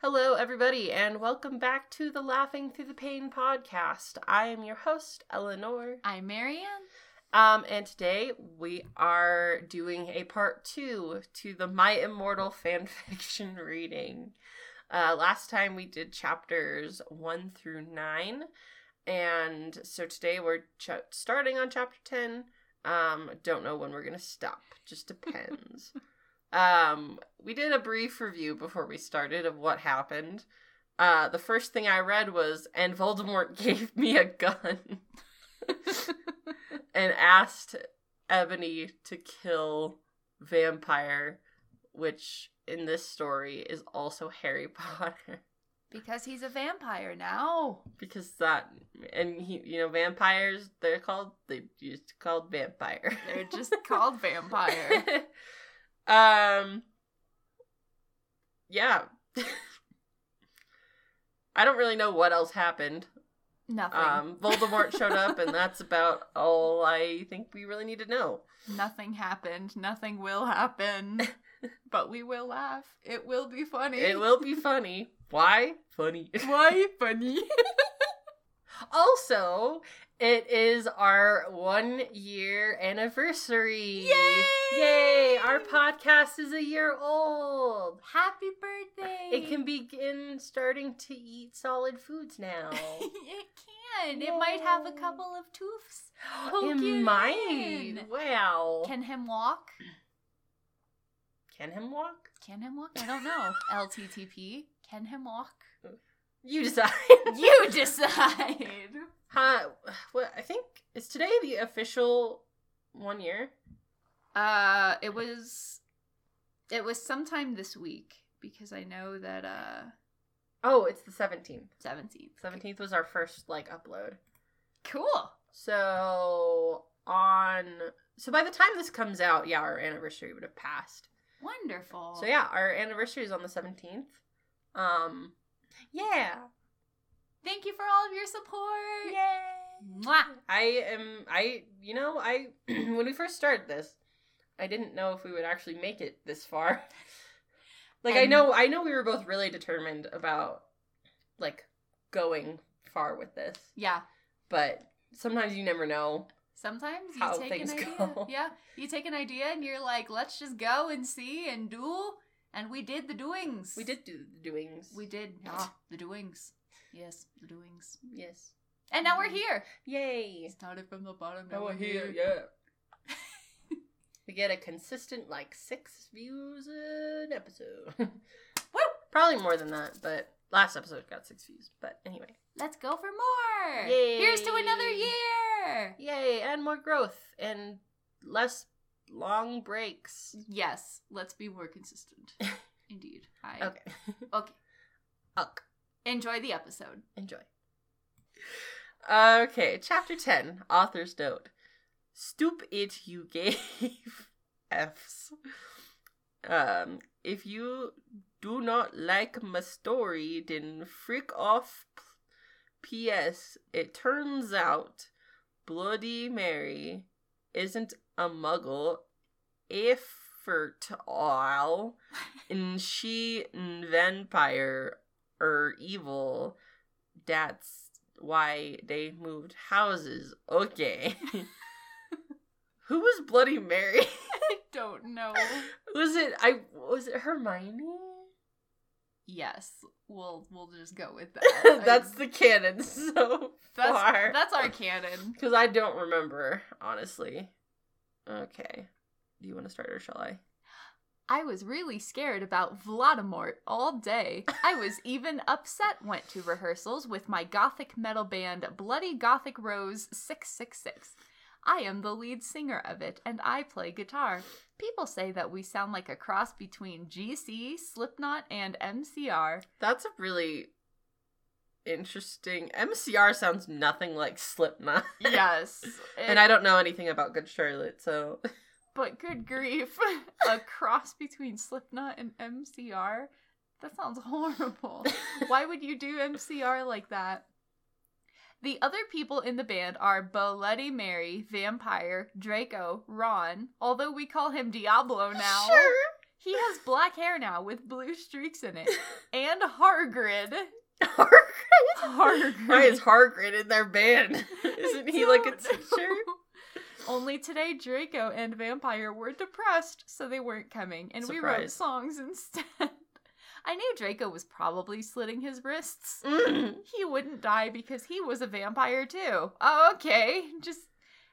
Hello, everybody, and welcome back to the Laughing Through the Pain podcast. I am your host, Eleanor. I'm Marianne. Um, and today we are doing a part two to the My Immortal fanfiction reading. Uh, last time we did chapters one through nine, and so today we're ch- starting on chapter ten. Um, don't know when we're gonna stop. Just depends. um, we did a brief review before we started of what happened. Uh, the first thing I read was, and Voldemort gave me a gun and asked Ebony to kill Vampire, which in this story is also Harry Potter. Because he's a vampire now. Because that, and he, you know, vampires, they're called, they just called vampire. They're just called vampire. Um, yeah. I don't really know what else happened. Nothing. Um, Voldemort showed up, and that's about all I think we really need to know. Nothing happened. Nothing will happen. but we will laugh. It will be funny. It will be funny. Why? Funny. Why funny? Also, it is our one year anniversary. Yay! Yay! Our podcast is a year old. Happy birthday! It can begin starting to eat solid foods now. it can. It might have a couple of. Poke it might. Wow. Can him walk? Can him walk? Can him walk? I don't know. LTTP. Can him walk? You decide. You decide. Huh, well, I think is today the official one year. Uh, it was, it was sometime this week because I know that uh, Oh, it's the seventeenth. seventeenth. Seventeenth was our first like upload. Cool. So on so by the time this comes out, yeah, our anniversary would have passed. Wonderful. So yeah, our anniversary is on the seventeenth. Um, yeah, Thank you for all of your support. yay! Mwah. I am I you know I when we first started this, I didn't know if we would actually make it this far. like I know I know we were both really determined about like going far with this, Yeah. but sometimes you never know. Sometimes you How take things an idea. go. Yeah. You take an idea and you're like, let's just go and see and do. And we did the doings. We did do the doings. We did. Ah, the doings. Yes, the doings. yes. And now we're here. Yay! Started from the bottom. Now we're here, yeah. we get a consistent like six views an episode. Woo! Probably more than that, but last episode got six views. But anyway, Let's go for more. Yay. Here's to another year. yay! And more growth and less long breaks. Yes, let's be more consistent. Indeed. I Okay. Okay. Uk. Enjoy the episode. Enjoy. Okay, chapter 10, author's note. Stoop it, you gave F's. Um, if you do not like my story, then freak off. P.S. It turns out Bloody Mary isn't a muggle. Effort all, and she n vampire or evil. That's why they moved houses. Okay. Who was Bloody Mary? I don't know. was it I was it Hermione? Yes, we'll we'll just go with that. That's I- the canon so that's far. that's our canon. Because I don't remember, honestly. Okay. Do you want to start or shall I? I was really scared about Voldemort all day. I was even upset went to rehearsals with my gothic metal band Bloody Gothic Rose 666. I am the lead singer of it and I play guitar. People say that we sound like a cross between GC, Slipknot, and MCR. That's a really interesting. MCR sounds nothing like Slipknot. Yes. and I don't know anything about Good Charlotte, so But good grief, a cross between Slipknot and MCR? That sounds horrible. Why would you do MCR like that? The other people in the band are Bloody Mary, Vampire, Draco, Ron, although we call him Diablo now. Sure. He has black hair now with blue streaks in it. And Hargrid. Hargrid? Hargrid. Why is Hargrid in their band? Isn't he like a know. teacher? Only today, Draco and Vampire were depressed, so they weren't coming, and we wrote songs instead. I knew Draco was probably slitting his wrists. Mm. He wouldn't die because he was a vampire too. Oh, okay. Just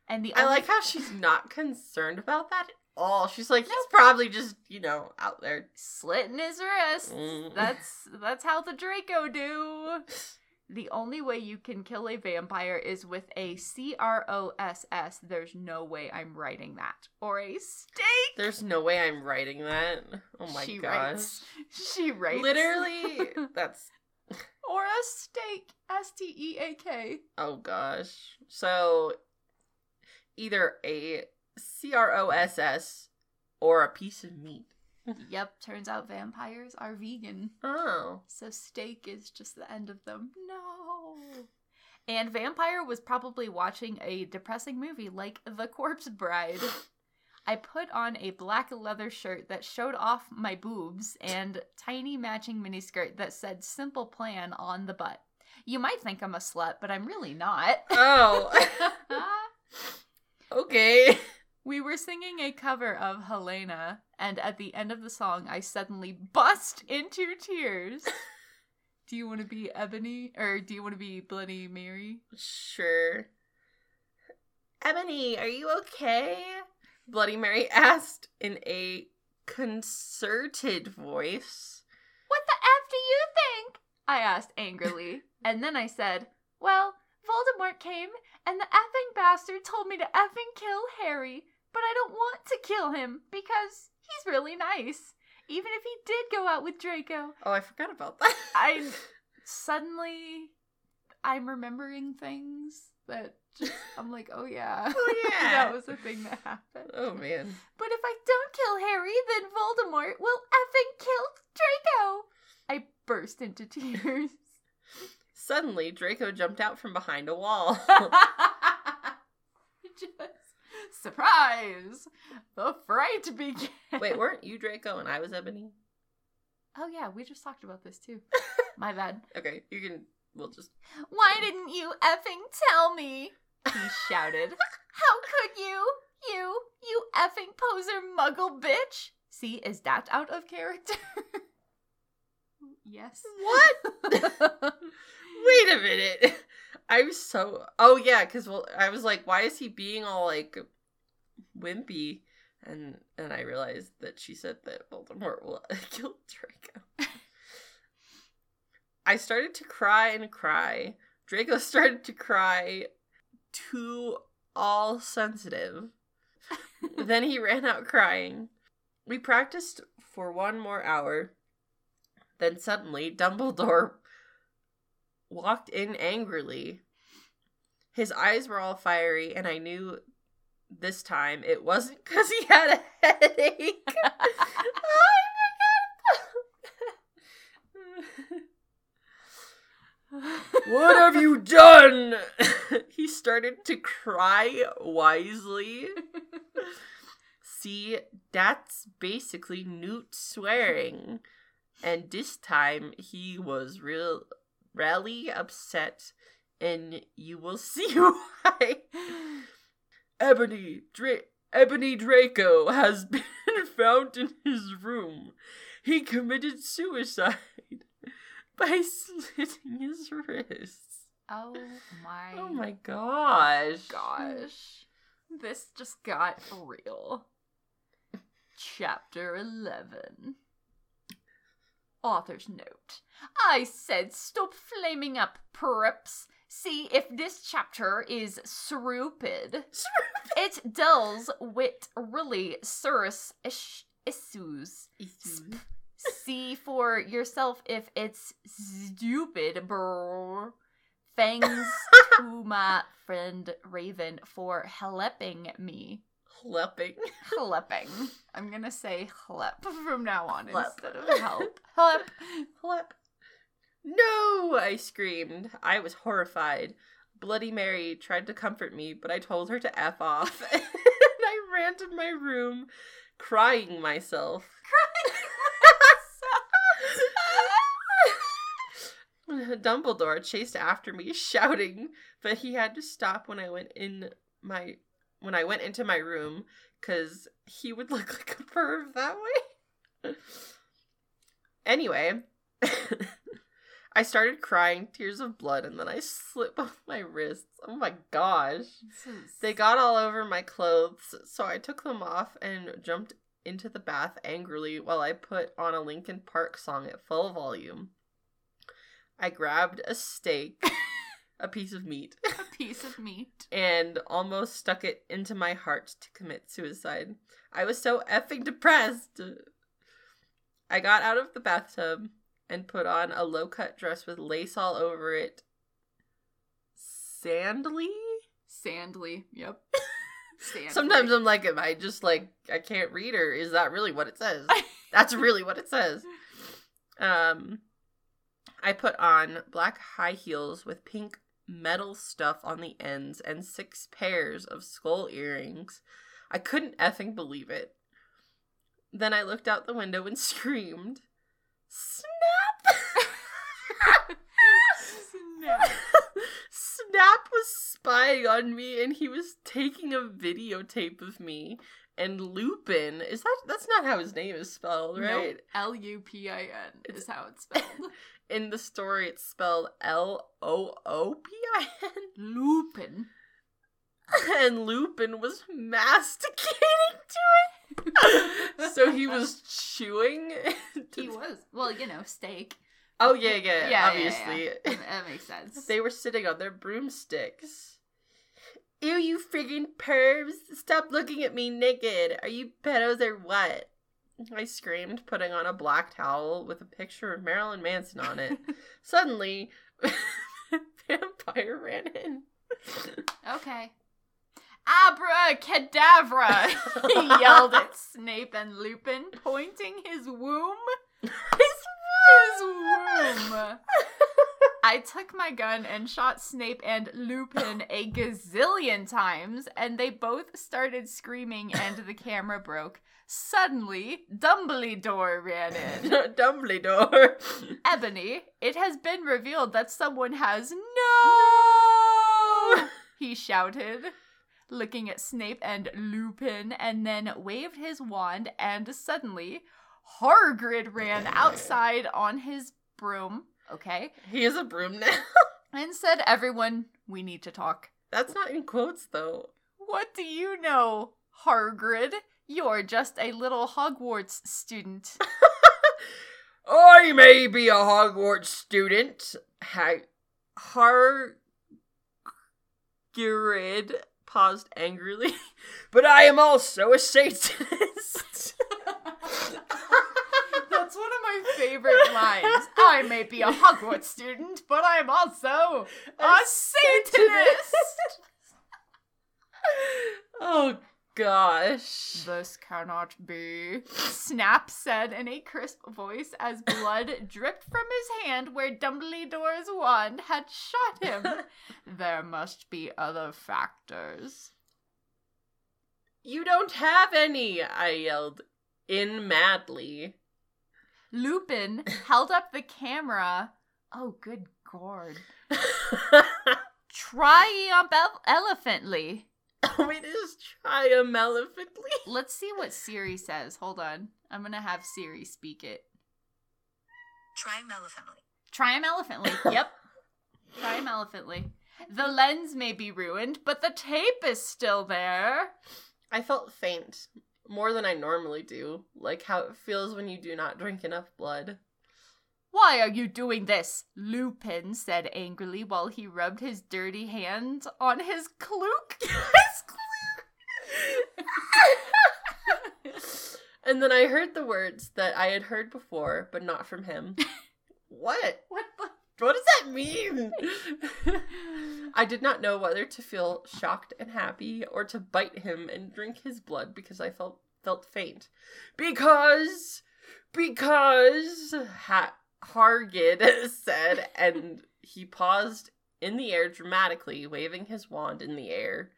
and the I only- like how she's not concerned about that at all. She's like, he's probably just, you know, out there. slitting his wrists. Mm. That's that's how the Draco do. The only way you can kill a vampire is with a C R O S S. There's no way I'm writing that. Or a stake. There's no way I'm writing that. Oh my She gosh. writes. She writes. Literally, that's. Or a steak. S T E A K. Oh gosh. So, either a C R O S S or a piece of meat. Yep, turns out vampires are vegan. Oh. So steak is just the end of them. No. And Vampire was probably watching a depressing movie like The Corpse Bride. I put on a black leather shirt that showed off my boobs and tiny matching miniskirt that said simple plan on the butt. You might think I'm a slut, but I'm really not. Oh. okay. We were singing a cover of Helena, and at the end of the song, I suddenly bust into tears. do you want to be Ebony, or do you want to be Bloody Mary? Sure. Ebony, are you okay? Bloody Mary asked in a concerted voice. What the F do you think? I asked angrily. and then I said, Well, Voldemort came, and the effing bastard told me to effing kill Harry, but I don't want to kill him because he's really nice. Even if he did go out with Draco. Oh, I forgot about that. I suddenly I'm remembering things that just, I'm like, oh yeah. Oh, yeah. that was a thing that happened. Oh man. But if I don't kill Harry, then Voldemort will effing kill Draco. I burst into tears. Suddenly, Draco jumped out from behind a wall. just surprise! The fright began. Wait, weren't you Draco and I was Ebony? Oh yeah, we just talked about this too. My bad. Okay, you can. We'll just. Why didn't you effing tell me? He shouted. How could you? You, you effing poser muggle bitch! See, is that out of character? yes. What? Wait a minute. I'm so. Oh yeah, because well, I was like, why is he being all like wimpy? And and I realized that she said that Voldemort will kill Draco. I started to cry and cry. Draco started to cry, too all sensitive. then he ran out crying. We practiced for one more hour. Then suddenly, Dumbledore walked in angrily. His eyes were all fiery, and I knew this time it wasn't because he had a headache. what have you done? he started to cry wisely. See, that's basically Newt swearing. And this time he was real really upset and you will see why. Ebony Dra- Ebony Draco has been found in his room. He committed suicide by slitting his wrists. oh my, Oh my gosh. gosh. This just got real. Chapter 11. Author's note. I said stop flaming up, perhaps. See if this chapter is stupid. It deals with really serious issues. See for yourself if it's stupid, brr. Thanks to my friend Raven for helping me. Flipping. Helping. I'm gonna say help from now on Help. instead of help. Help. Flip. No! I screamed. I was horrified. Bloody Mary tried to comfort me, but I told her to F off. and I ran to my room, crying myself. Crying myself. Dumbledore chased after me, shouting, but he had to stop when I went in my when I went into my room because he would look like a perv that way. anyway, I started crying tears of blood, and then I slipped both my wrists. Oh my gosh! They got all over my clothes, so I took them off and jumped into the bath angrily while I put on a Linkin Park song at full volume. I grabbed a steak, a piece of meat, a piece of meat, and almost stuck it into my heart to commit suicide. I was so effing depressed. I got out of the bathtub and put on a low cut dress with lace all over it. Sandly? Sandly, yep. Sandly. Sometimes I'm like, am I just like, I can't read, or is that really what it says? That's really what it says. Um, I put on black high heels with pink metal stuff on the ends and six pairs of skull earrings. I couldn't effing believe it. Then I looked out the window and screamed, Snap! Snap. Snap was spying on me and he was taking a videotape of me. And Lupin, is that that's not how his name is spelled, right? L U P I N is how it's spelled in the story it's spelled L O O P I N. Lupin. And Lupin was masticating to it. so he was chewing. he was. Well, you know, steak. Oh yeah, yeah, yeah obviously. Yeah, yeah. That makes sense. they were sitting on their broomsticks. Ew, you friggin' pervs! Stop looking at me naked. Are you pedos or what? I screamed, putting on a black towel with a picture of Marilyn Manson on it. Suddenly, vampire ran in. Okay. Abracadabra! he yelled at Snape and Lupin, pointing his womb. His womb! His womb! I took my gun and shot Snape and Lupin a gazillion times, and they both started screaming, and the camera broke. Suddenly, Dumbledore ran in. Dumbledore. Ebony, it has been revealed that someone has no. he shouted, looking at Snape and Lupin, and then waved his wand, and suddenly, Hagrid ran outside on his broom. Okay. He is a broom now. and said, Everyone, we need to talk. That's not in quotes, though. What do you know, Hagrid? You're just a little Hogwarts student. I may be a Hogwarts student. Ha- Hagrid paused angrily, but I am also a Satanist. That's one of my favorite lines. I may be a Hogwarts student, but I am also a, a Satanist. Satanist. oh gosh. This cannot be. Snap said in a crisp voice as blood dripped from his hand where Dumbledore's wand had shot him. there must be other factors. You don't have any, I yelled in madly. Lupin held up the camera. Oh, good god. Triumphantly. Oh, it is triumphantly. Let's see what Siri says. Hold on. I'm gonna have Siri speak it. try Triumphantly. Triumphantly. yep. Try him elephantly. The lens may be ruined, but the tape is still there. I felt faint more than I normally do, like how it feels when you do not drink enough blood. Why are you doing this? Lupin said angrily while he rubbed his dirty hand on his cloak. his cloak! and then I heard the words that I had heard before, but not from him. what? What the? What does that mean? I did not know whether to feel shocked and happy or to bite him and drink his blood because I felt felt faint. Because because ha- Hargid said and he paused in the air dramatically, waving his wand in the air.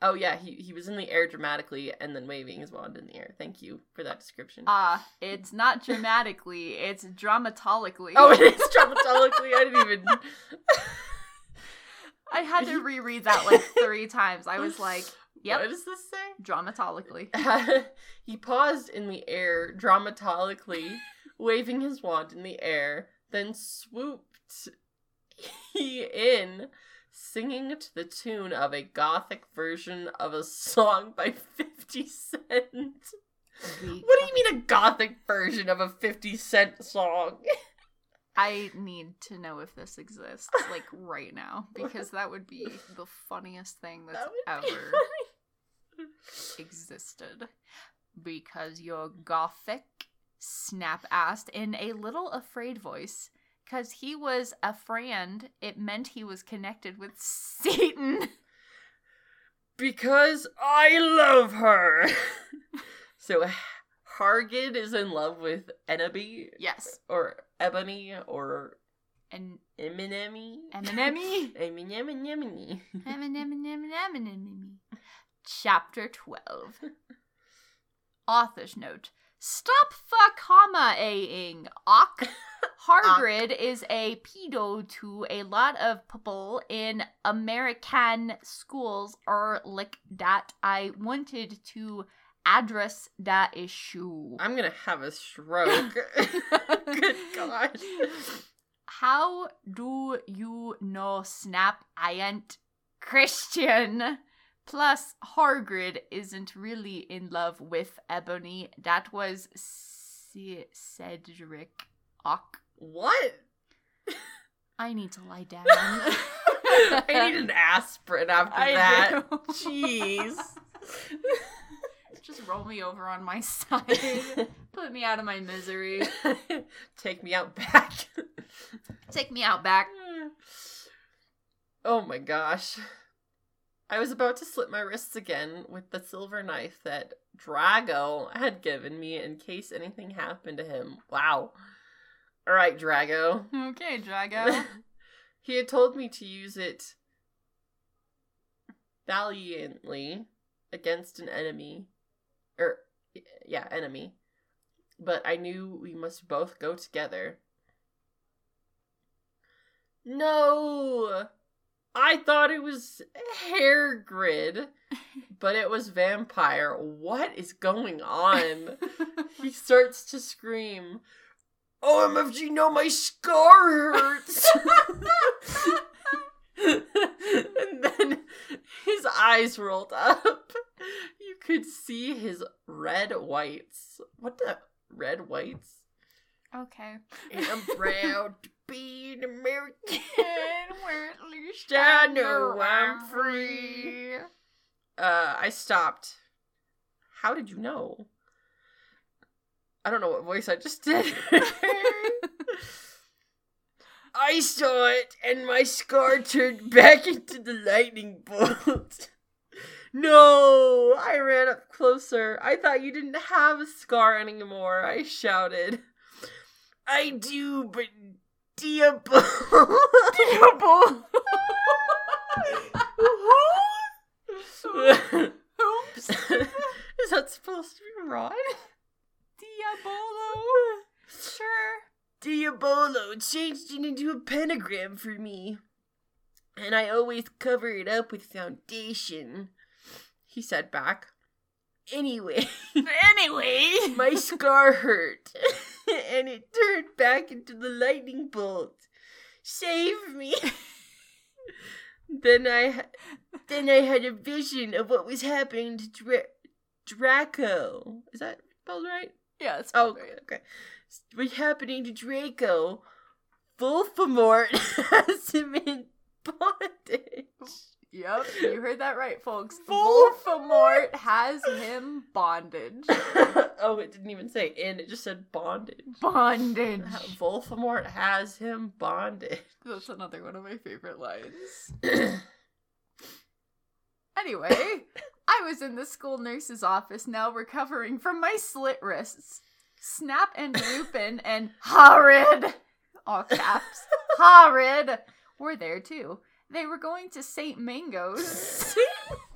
Oh yeah, he he was in the air dramatically and then waving his wand in the air. Thank you for that description. Ah, it's not dramatically, it's dramatically. oh, it is dramatically. I didn't even. I had to reread that like three times. I was like, yep, What does this say? dramatically. he paused in the air dramatically, waving his wand in the air, then swooped he in, singing to the tune of a gothic version of a song by 50 Cent. What do you mean a gothic version of a 50 Cent song? I need to know if this exists, like right now, because that would be the funniest thing that's That ever existed. Because you're gothic, Snap asked in a little afraid voice. Because he was a friend, it meant he was connected with Satan. Because I love her. so Hargid is in love with Enemy Yes. or Ebony or And Eminemi. Eminem. Eminemi. Chapter 12. Author's note. Stop fuck comma aing. Ock. Hargrid is a pedo to a lot of people in American schools or like that. I wanted to address that issue. I'm gonna have a stroke. Good God. How do you know Snap I ain't Christian? Plus, Hargrid isn't really in love with Ebony. That was C- Cedric Ock. What? I need to lie down. I need an aspirin after I that. do. Jeez. Just roll me over on my side. Put me out of my misery. Take me out back. Take me out back. Oh my gosh. I was about to slit my wrists again with the silver knife that Drago had given me in case anything happened to him. Wow. Alright, Drago. Okay, Drago. he had told me to use it valiantly against an enemy. Or, yeah, enemy. But I knew we must both go together. No! I thought it was hair grid, but it was vampire. What is going on? he starts to scream. Oh, OMFG, no, my scar hurts! and then his eyes rolled up. You could see his red whites. What the red whites? okay. And I'm proud to be an American. Where at least I know I'm free. Uh, I stopped. How did you know? I don't know what voice I just did. I saw it, and my scar turned back into the lightning bolt. no! I ran up closer. I thought you didn't have a scar anymore. I shouted. I do, but Diabo. Diabo. Oops. Is that supposed to be Ron? Diabolo. Sure. Diabolo changed it into a pentagram for me. And I always cover it up with foundation. He said back. Anyway, Anyway. my scar hurt. and it turned back into the lightning bolt. Save me. then I then I had a vision of what was happening to Dra- Draco. Is that spelled right? Yeah, it's Oh, probably okay, okay. What's happening to Draco? Voldemort has him in bondage. Yep, you heard that right, folks. Voldemort. Has him bondage. oh, it didn't even say in, it just said bondage. Bondage. Voldemort has him bondage. That's another one of my favorite lines. Anyway, I was in the school nurse's office now recovering from my slit wrists. Snap and Lupin and Horrid, all caps, Horrid, were there too. They were going to St. Mango's. St.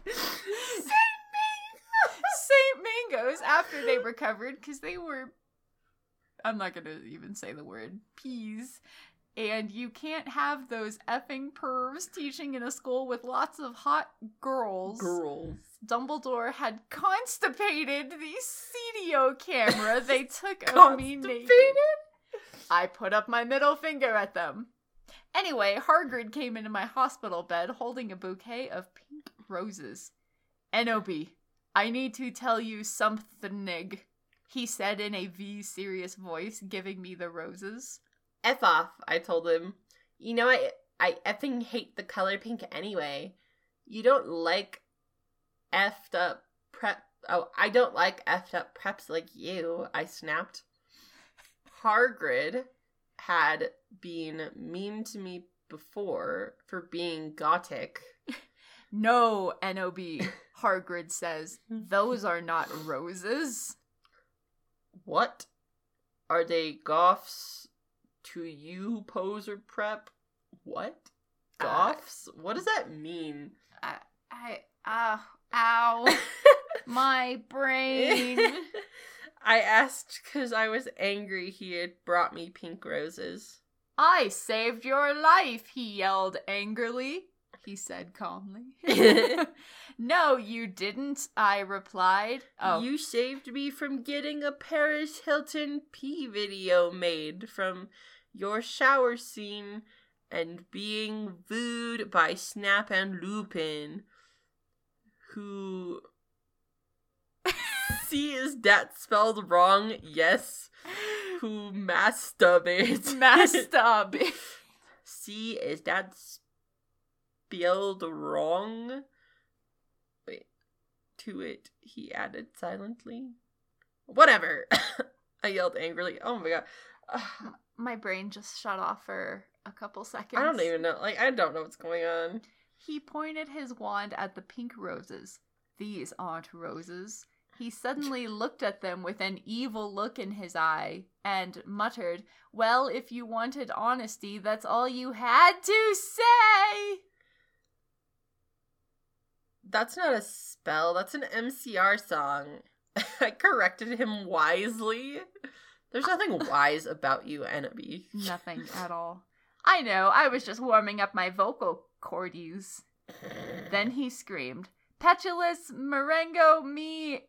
Mangoes St. Mango's after they recovered because they were. I'm not gonna even say the word peas. And you can't have those effing pervs teaching in a school with lots of hot girls. Girls. Dumbledore had constipated the CDO camera they took of me naked. Constipated? I put up my middle finger at them. Anyway, Hargrid came into my hospital bed holding a bouquet of pink roses. Enobi, I need to tell you something, he said in a V serious voice, giving me the roses. F off, I told him. You know, I, I effing hate the color pink anyway. You don't like effed up prep. Oh, I don't like effed up preps like you, I snapped. Hargrid had been mean to me before for being gothic. No, NOB, Hargrid says. Those are not roses. What? Are they goths to you, poser prep? What? Uh, what does that mean? I, I, uh, ow, my brain. I asked because I was angry he had brought me pink roses. I saved your life, he yelled angrily. He said calmly. no, you didn't, I replied. Oh, You saved me from getting a Paris Hilton pee video made from your shower scene and being wooed by Snap and Lupin, who. C is that spelled wrong? Yes. Who masturbates. masturbate. C is that spelled wrong? Wait. To it, he added silently. Whatever. I yelled angrily. Oh my god. My brain just shut off for a couple seconds. I don't even know. Like, I don't know what's going on. He pointed his wand at the pink roses. These aren't roses. He suddenly looked at them with an evil look in his eye and muttered, Well, if you wanted honesty, that's all you had to say. That's not a spell. That's an MCR song. I corrected him wisely. There's nothing wise about you, Enemy. Nothing at all. I know, I was just warming up my vocal cordies. Then he screamed, Petulous Marengo me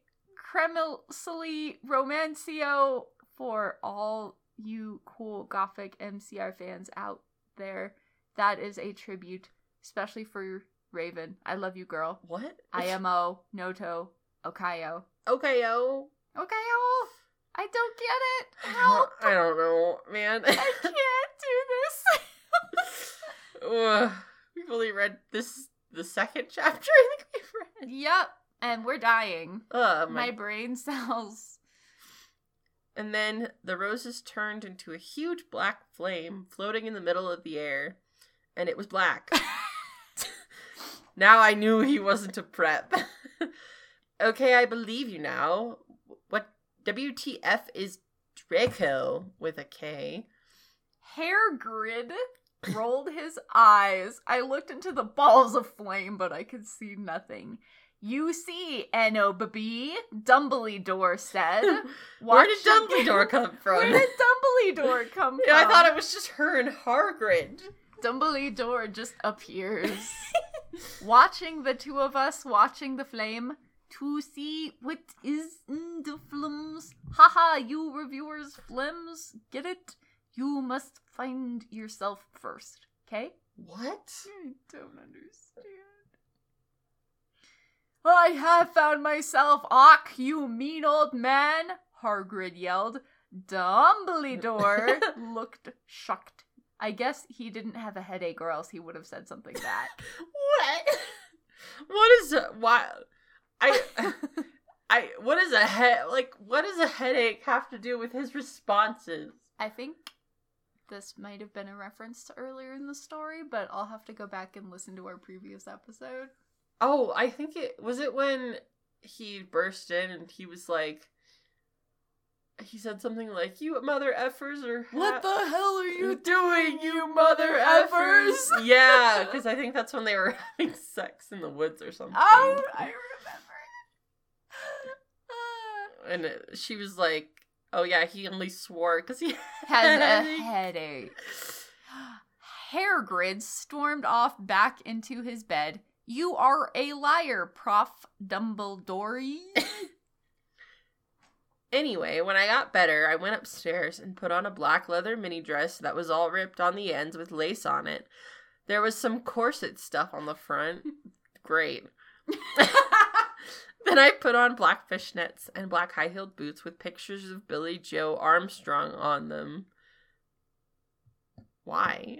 cremilsily romancio for all you cool gothic MCR fans out there. That is a tribute, especially for Raven. I love you, girl. What? IMO, Noto, Okayo. Okay, yo. Okayo! I don't get it. Help! I don't know, man. I can't do this. We've only read this the second chapter I think we've read. yep, and we're dying. Ugh, My my brain cells. And then the roses turned into a huge black flame floating in the middle of the air, and it was black. now I knew he wasn't a prep. okay, I believe you now. What WTF is Draco with a K? Hair grid rolled his eyes. I looked into the balls of flame, but I could see nothing. You see, Enobaby, Dumbledore said. Where did Dumbledore come from? Where did Dumbledore come from? Yeah, I thought it was just her and Hargrid. Dumbledore just appears. watching the two of us, watching the flame, to see what is in the flames. Haha, you reviewers, flims, get it? You must find yourself first, okay? What? I don't understand. I have found myself, Ock, you mean old man, Hargrid yelled. Dumbledore looked shocked. I guess he didn't have a headache or else he would have said something bad. What? What is a why? I I what is a head like? What does a headache have to do with his responses? I think this might have been a reference to earlier in the story, but I'll have to go back and listen to our previous episode. Oh, I think it was it when he burst in and he was like, he said something like, "You mother effers or What the hell are you doing, you mother effers?" yeah, because I think that's when they were having sex in the woods or something. Oh, I remember. Uh, and it- she was like, "Oh yeah, he only swore because he has a headache. Hairgrid stormed off back into his bed. You are a liar, Prof. Dumbledore. Anyway, when I got better, I went upstairs and put on a black leather mini dress that was all ripped on the ends with lace on it. There was some corset stuff on the front. Great. then I put on black fishnets and black high heeled boots with pictures of Billie Joe Armstrong on them. Why?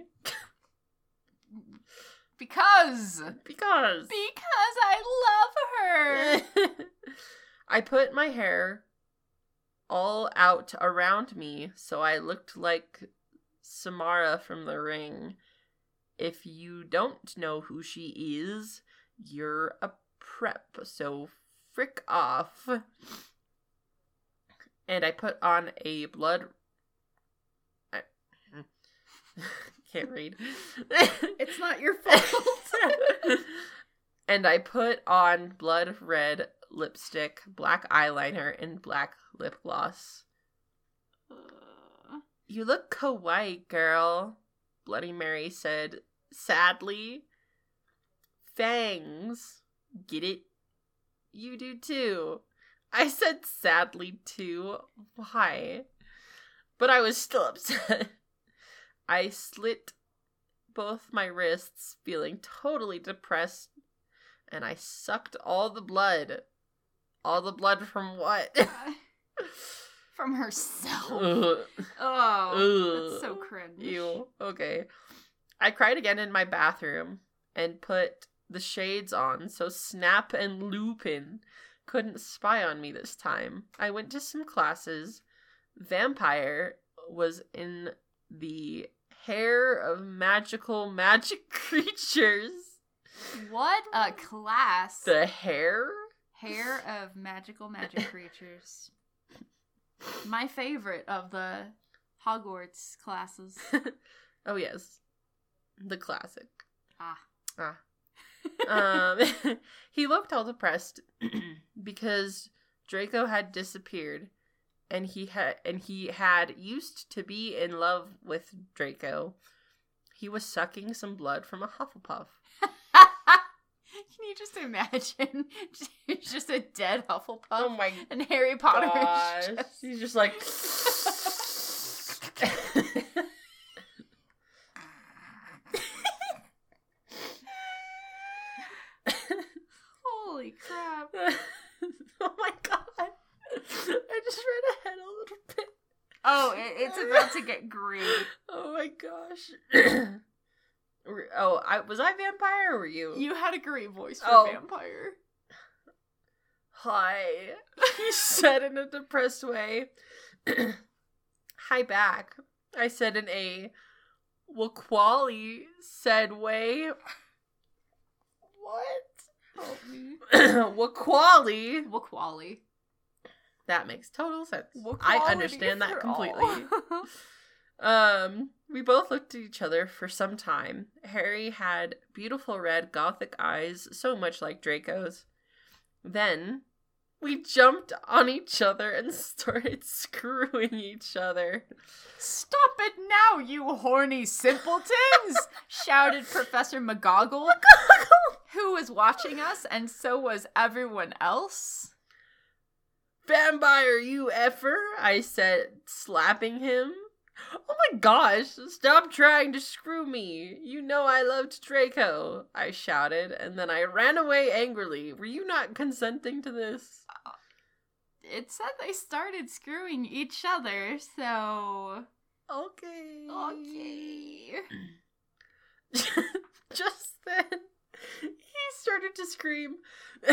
Because. Because. Because I love her. I put my hair all out around me so I looked like Samara from the ring. If you don't know who she is, you're a prep, so frick off. And I put on a blood. I... Hmm. Can't read. It's not your fault. and I put on blood red lipstick, black eyeliner, and black lip gloss. You look kawaii, girl, Bloody Mary said sadly. Fangs. Get it? You do too. I said sadly too. Why? But I was still upset. I slit both my wrists, feeling totally depressed, and I sucked all the blood. All the blood from what? Uh, from herself. Ugh. Oh, that's so cringe. Ew. Okay. I cried again in my bathroom and put the shades on so Snap and Lupin couldn't spy on me this time. I went to some classes. Vampire was in the hair of magical magic creatures. What a class. The hair? Hair of magical magic creatures. My favorite of the Hogwarts classes. oh yes. The classic. Ah. Ah. um, he looked all depressed because Draco had disappeared, and he had and he had used to be in love with Draco. He was sucking some blood from a Hufflepuff. Can you just imagine? It's just a dead Hufflepuff. Oh my and Harry Potter gosh! just- He's just like. Holy crap. oh my god! I just ran ahead a little bit. Oh, it, it's about to get green. Oh my gosh. Oh, I was I vampire or were you? You had a great voice for Oh. vampire. Hi. He said in a depressed way. Hi back. I said in a Waquali said way. What? Help me. Waquali. Wakwali. That makes total sense. I understand that completely. Um, we both looked at each other for some time. Harry had beautiful red gothic eyes, so much like Draco's. Then we jumped on each other and started screwing each other. Stop it now, you horny simpletons! shouted Professor McGoggle, who was watching us, and so was everyone else. Vampire, you effer, I said, slapping him. Oh my gosh, stop trying to screw me. You know I loved Draco, I shouted, and then I ran away angrily. Were you not consenting to this? Uh, it said they started screwing each other, so. Okay. Okay. Just then, he started to scream,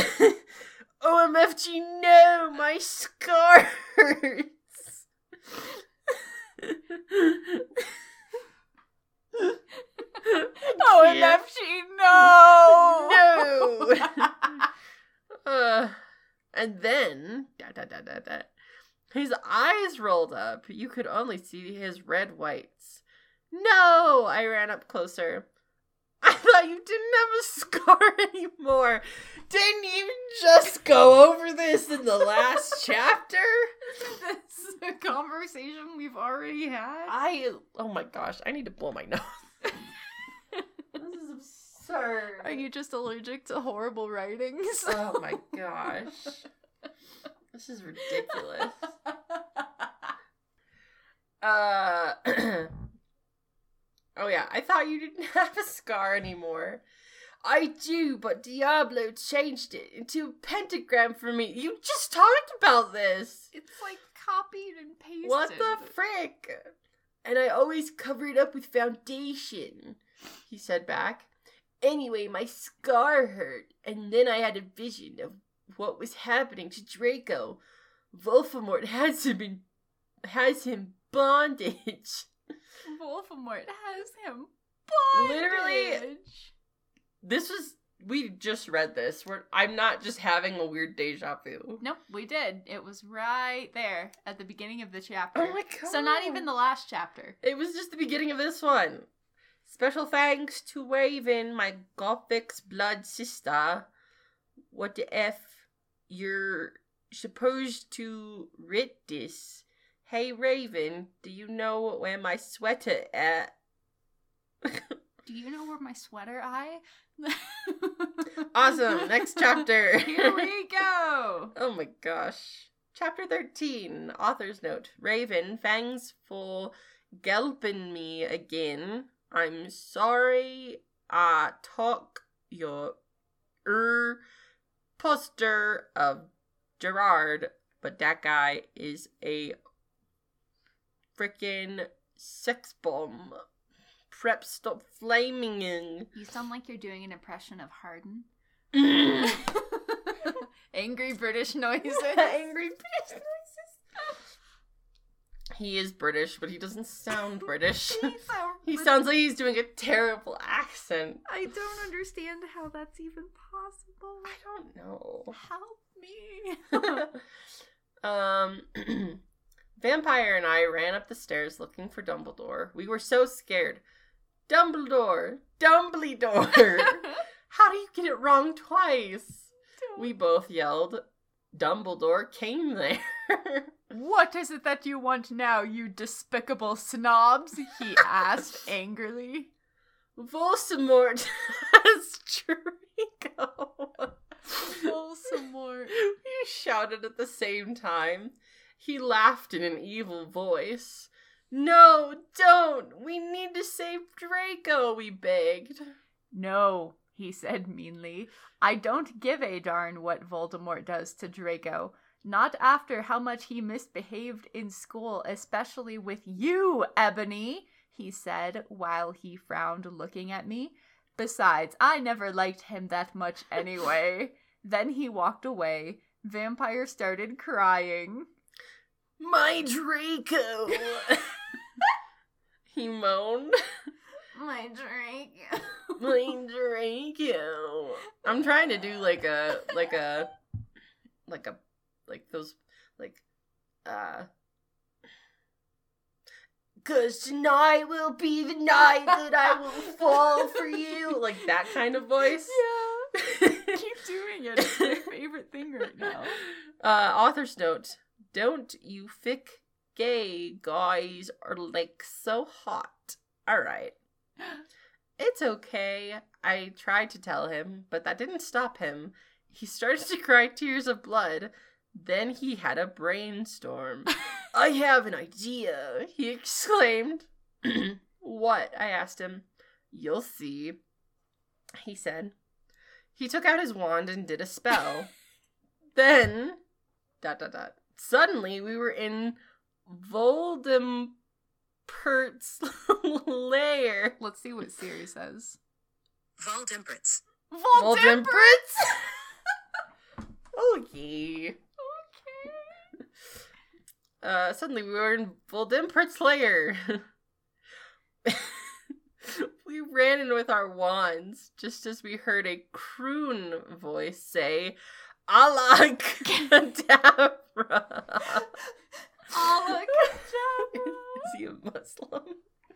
OMFG, no, my scar hurts. Oh, MFG, no! No. uh, and then, da, da, da, da, da, His eyes rolled up. You could only see his red whites. No! I ran up closer. I thought you didn't have a scar anymore. Didn't you just go over this in the last chapter? That's a conversation we've already had. I oh my gosh, I need to blow my nose. this is absurd. Are you just allergic to horrible writings? Oh my gosh. This is ridiculous. Uh Oh yeah, I thought you didn't have a scar anymore. I do, but Diablo changed it into a pentagram for me. You just talked about this. It's like copied and pasted. What the frick? And I always cover it up with foundation, he said back. Anyway, my scar hurt, and then I had a vision of what was happening to Draco. Voldemort has him in, has him bondage. Voldemort has him bondage. Literally- This was we just read this. We're I'm not just having a weird deja vu. Nope, we did. It was right there at the beginning of the chapter. Oh my god. So not even the last chapter. It was just the beginning of this one. Special thanks to Raven, my Gothic's blood sister. What the F? You're supposed to read this. Hey Raven, do you know where my sweater at? Do you know where my sweater eye? Awesome. Next chapter. Here we go. Oh my gosh. Chapter 13, author's note. Raven, fangs for gelping me again. I'm sorry I took your er poster of Gerard, but that guy is a freaking sex bomb. Prep stop flaming. You sound like you're doing an impression of Harden. Angry British noises. Angry British noises. He is British, but he doesn't sound British. He sounds like he's doing a terrible accent. I don't understand how that's even possible. I don't know. Help me. um, Vampire and I ran up the stairs looking for Dumbledore. We were so scared. Dumbledore! Dumbledore! How do you get it wrong twice? We both yelled. Dumbledore came there. What is it that you want now, you despicable snobs? He asked angrily. Voldemort has Draco. Voldemort. We shouted at the same time. He laughed in an evil voice. No, don't! We need to save Draco, we begged. No, he said meanly. I don't give a darn what Voldemort does to Draco. Not after how much he misbehaved in school, especially with you, Ebony, he said while he frowned looking at me. Besides, I never liked him that much anyway. then he walked away. Vampire started crying. My Draco! he moaned. My Draco. My Draco. I'm trying to do like a like a like a like those like uh Cause tonight will be the night that I will fall for you. Like that kind of voice. Yeah. Keep doing it. It's my favorite thing right now. Uh, author's note: Don't you thick gay guys are like so hot. All right, it's okay. I tried to tell him, but that didn't stop him. He started to cry tears of blood. Then he had a brainstorm. I have an idea, he exclaimed. what? I asked him. You'll see, he said. He took out his wand and did a spell. then, dot dot dot. Suddenly, we were in Voldemort's lair. Let's see what Siri says. Voldemort's. Voldemort's. okay. Okay. Uh, suddenly, we were in Voldemort's lair. we ran in with our wands just as we heard a croon voice say, Alakadabra. Alakadabra. Is he a Muslim?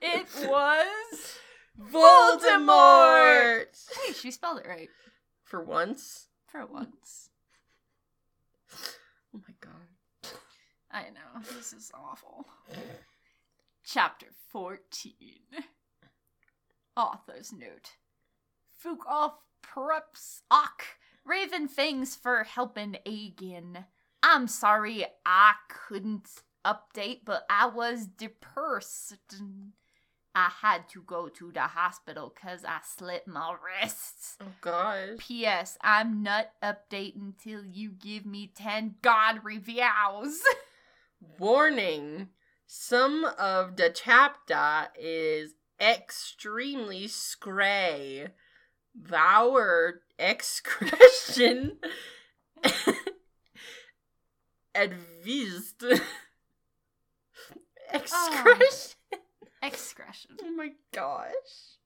It was. Voldemort! Hey, she spelled it right For once. for once. Oh my god. I know this is awful. Chapter fourteen. Author's note. Fook off preps och. Raven thanks for helping again. I'm sorry I couldn't update, but I was depressed. I had to go to the hospital because I slipped my wrists. Oh gosh. P.S. I'm not updating till you give me 10 God reviews. Warning. Some of the chapter is extremely scray. Our excretion advised. Excretion. Excretion. Oh my gosh.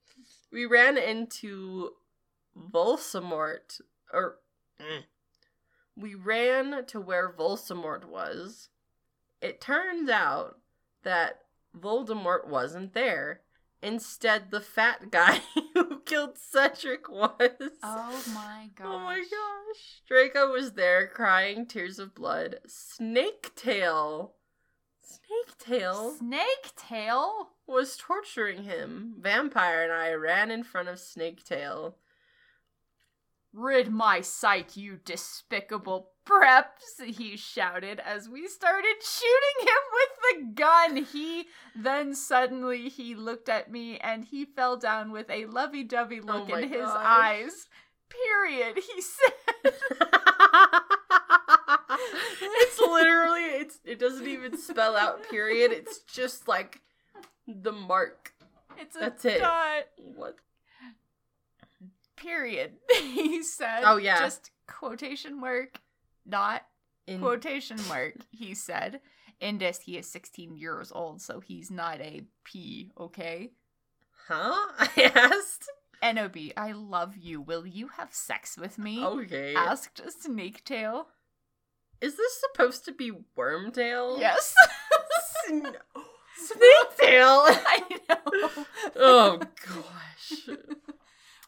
We ran into Volsamort, or mm. we ran to where Volsamort was. It turns out that Voldemort wasn't there. Instead, the fat guy who killed Cedric was. Oh my gosh. Oh my gosh. Draco was there crying tears of blood. Snaketail. Snaketail Snake tail? Snake Tail? was torturing him. Vampire and I ran in front of Snaketail. Rid my sight, you despicable preps, he shouted as we started shooting him with the gun. He then suddenly he looked at me and he fell down with a lovey-dovey oh look Oh in his gosh. eyes. Period, he said. it's literally it's it doesn't even spell out period. It's just like the mark. It's a That's it. dot. What? Period. he said. Oh, yeah. Just quotation mark, not In quotation mark. He said. In this, he is 16 years old, so he's not a P. Okay. Huh? I asked. Nob, I love you. Will you have sex with me? Okay. Asked Snake Tail. Is this supposed to be Wormtail? Yes. Sn- Snaketail. I know. oh gosh.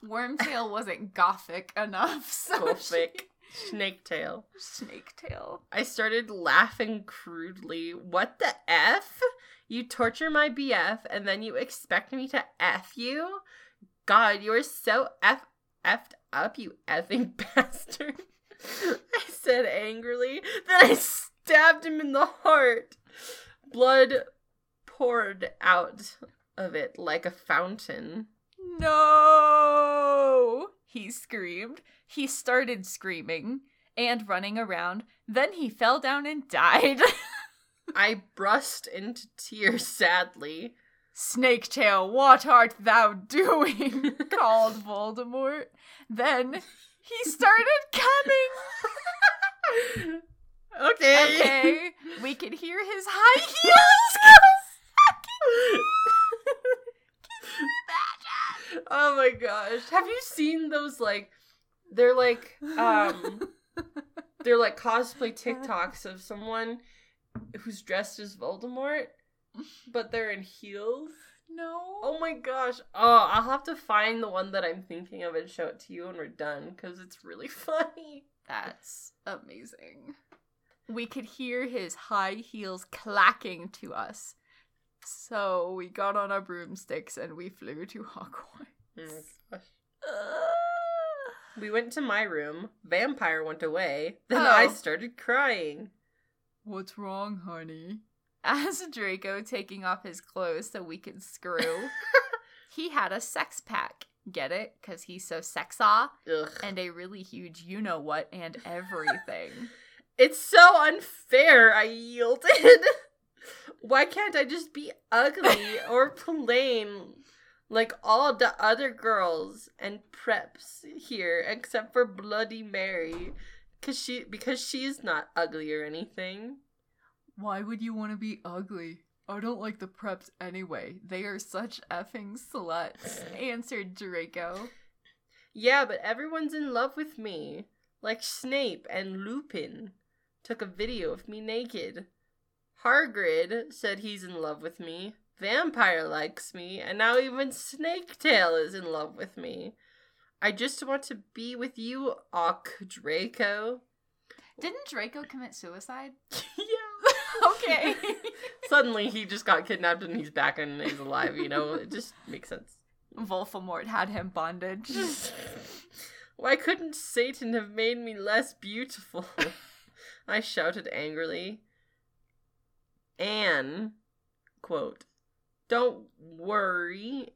Wormtail wasn't gothic enough. So Gothic. Snaketail. Snaketail. I started laughing crudely. What the F? You torture my BF and then you expect me to F you? God, you're so F effed up, you effing bastard. I said angrily. Then I stabbed him in the heart. Blood poured out of it like a fountain. No! He screamed. He started screaming and running around. Then he fell down and died. I burst into tears sadly. Snaketail, what art thou doing? called Voldemort. Then he started coming. okay. Okay, we could hear his high heels. Oh my gosh. Have you seen those like they're like um they're like cosplay TikToks of someone who's dressed as Voldemort but they're in heels? no. Oh my gosh. Oh, I'll have to find the one that I'm thinking of and show it to you when we're done cuz it's really funny. That's amazing. We could hear his high heels clacking to us. So we got on our broomsticks and we flew to Hogwarts. Oh my gosh. We went to my room. Vampire went away. Then I Oh. started crying. What's wrong, honey? Asked Draco, taking off his clothes so we could screw. he had a sex pack. Get it? Because he's so sexa. Ugh. And a really huge you know what and everything. It's so unfair, I yielded. Why can't I just be ugly or plain like all the other girls and preps here except for Bloody Mary? Cause she because she's not ugly or anything. Why would you want to be ugly? I don't like the preps anyway. They are such effing sluts, answered Draco. Yeah, but everyone's in love with me. Like Snape and Lupin took a video of me naked. Hargrid said he's in love with me. Vampire likes me, and now even Snaketail is in love with me. I just want to be with you, Ock Draco. Didn't Draco commit suicide? yeah. okay. Suddenly he just got kidnapped and he's back and he's alive, you know? It just makes sense. Voldemort had him bondage. Why couldn't Satan have made me less beautiful? I shouted angrily. Anne, quote, Don't worry,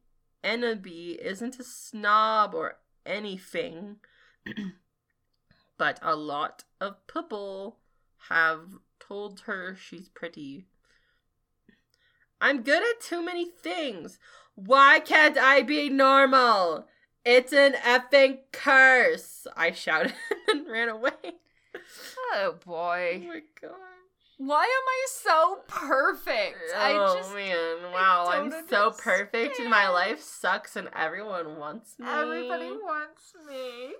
Ennaby isn't a snob or anything, but a lot of people have told her she's pretty. I'm good at too many things. Why can't I be normal? It's an effing curse! I shouted and ran away. oh boy. Oh my gosh. Why am I so perfect? I oh just man, wow, I'm don't so perfect and my life sucks and everyone wants me. everybody wants me.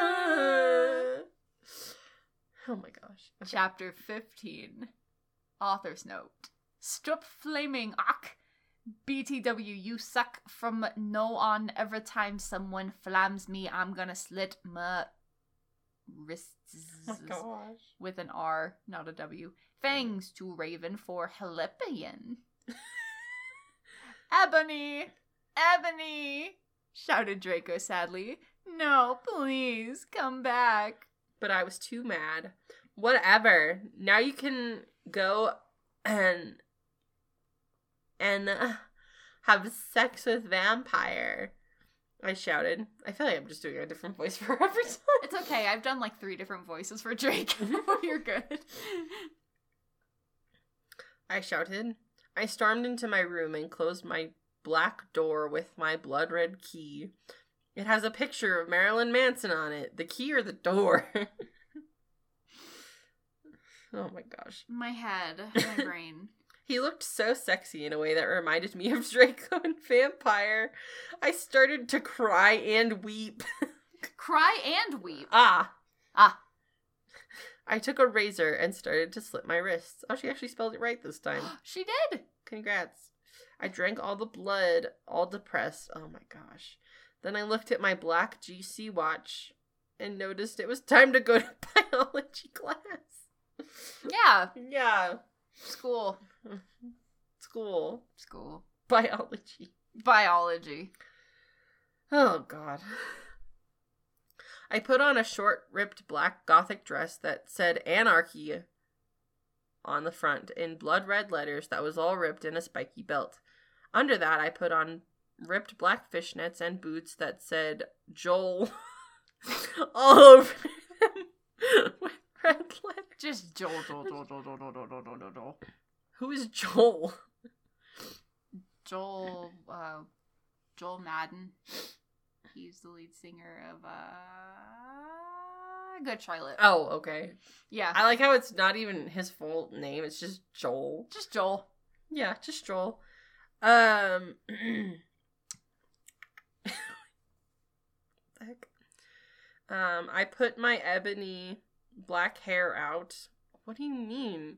oh my gosh. Okay. Chapter 15. Author's note. Stop flaming ack. BTW, you suck from no on. Every time someone flams me, I'm gonna slit my wrists Oh with an R, not a W. Thanks to Raven for Helipian. Ebony! Ebony! shouted Draco sadly. No, please, come back. But I was too mad. Whatever. Now you can go and and uh, have sex with vampire. I shouted. I feel like I'm just doing a different voice for every time. It's okay, I've done like three different voices for Drake. You're good. I shouted. I stormed into my room and closed my black door with my blood red key. It has a picture of Marilyn Manson on it. The key or the door? oh my gosh. My head, my brain. He looked so sexy in a way that reminded me of Draco and Vampire. I started to cry and weep. Cry and weep. ah. Ah. I took a razor and started to slit my wrists. Oh, she actually spelled it right this time. she did. Congrats. I drank all the blood, all depressed. Oh my gosh. Then I looked at my black GC watch and noticed it was time to go to biology class. Yeah. Yeah. School. School. School. Biology. Biology. Oh god. I put on a short, ripped black gothic dress that said anarchy on the front in blood red letters that was all ripped in a spiky belt. Under that, I put on ripped black fishnets and boots that said Joel all over them with red. Just Joel, Joel, Joel, Joel, Joel, Joel, Joel, Joel, Joel, Joel. Who is Joel? Joel, uh, Joel Madden. He's the lead singer of, uh, Good Charlotte. Oh, okay. Yeah. I like how it's not even his full name, it's just Joel. Just Joel. Yeah, just Joel. Um, heck? Um, I put my ebony black hair out. What do you mean?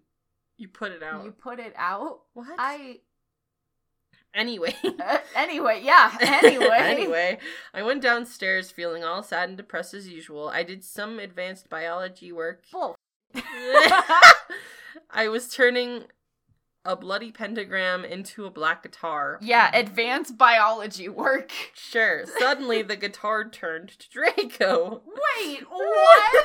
You put it out? You put it out? what? I. anyway. Uh, anyway, yeah. Anyway. anyway, I went downstairs feeling all sad and depressed as usual. I did some advanced biology work. Bull. I was turning a bloody pentagram into a black guitar. yeah, advanced biology work. Sure. Suddenly the guitar turned to Draco. Wait, what?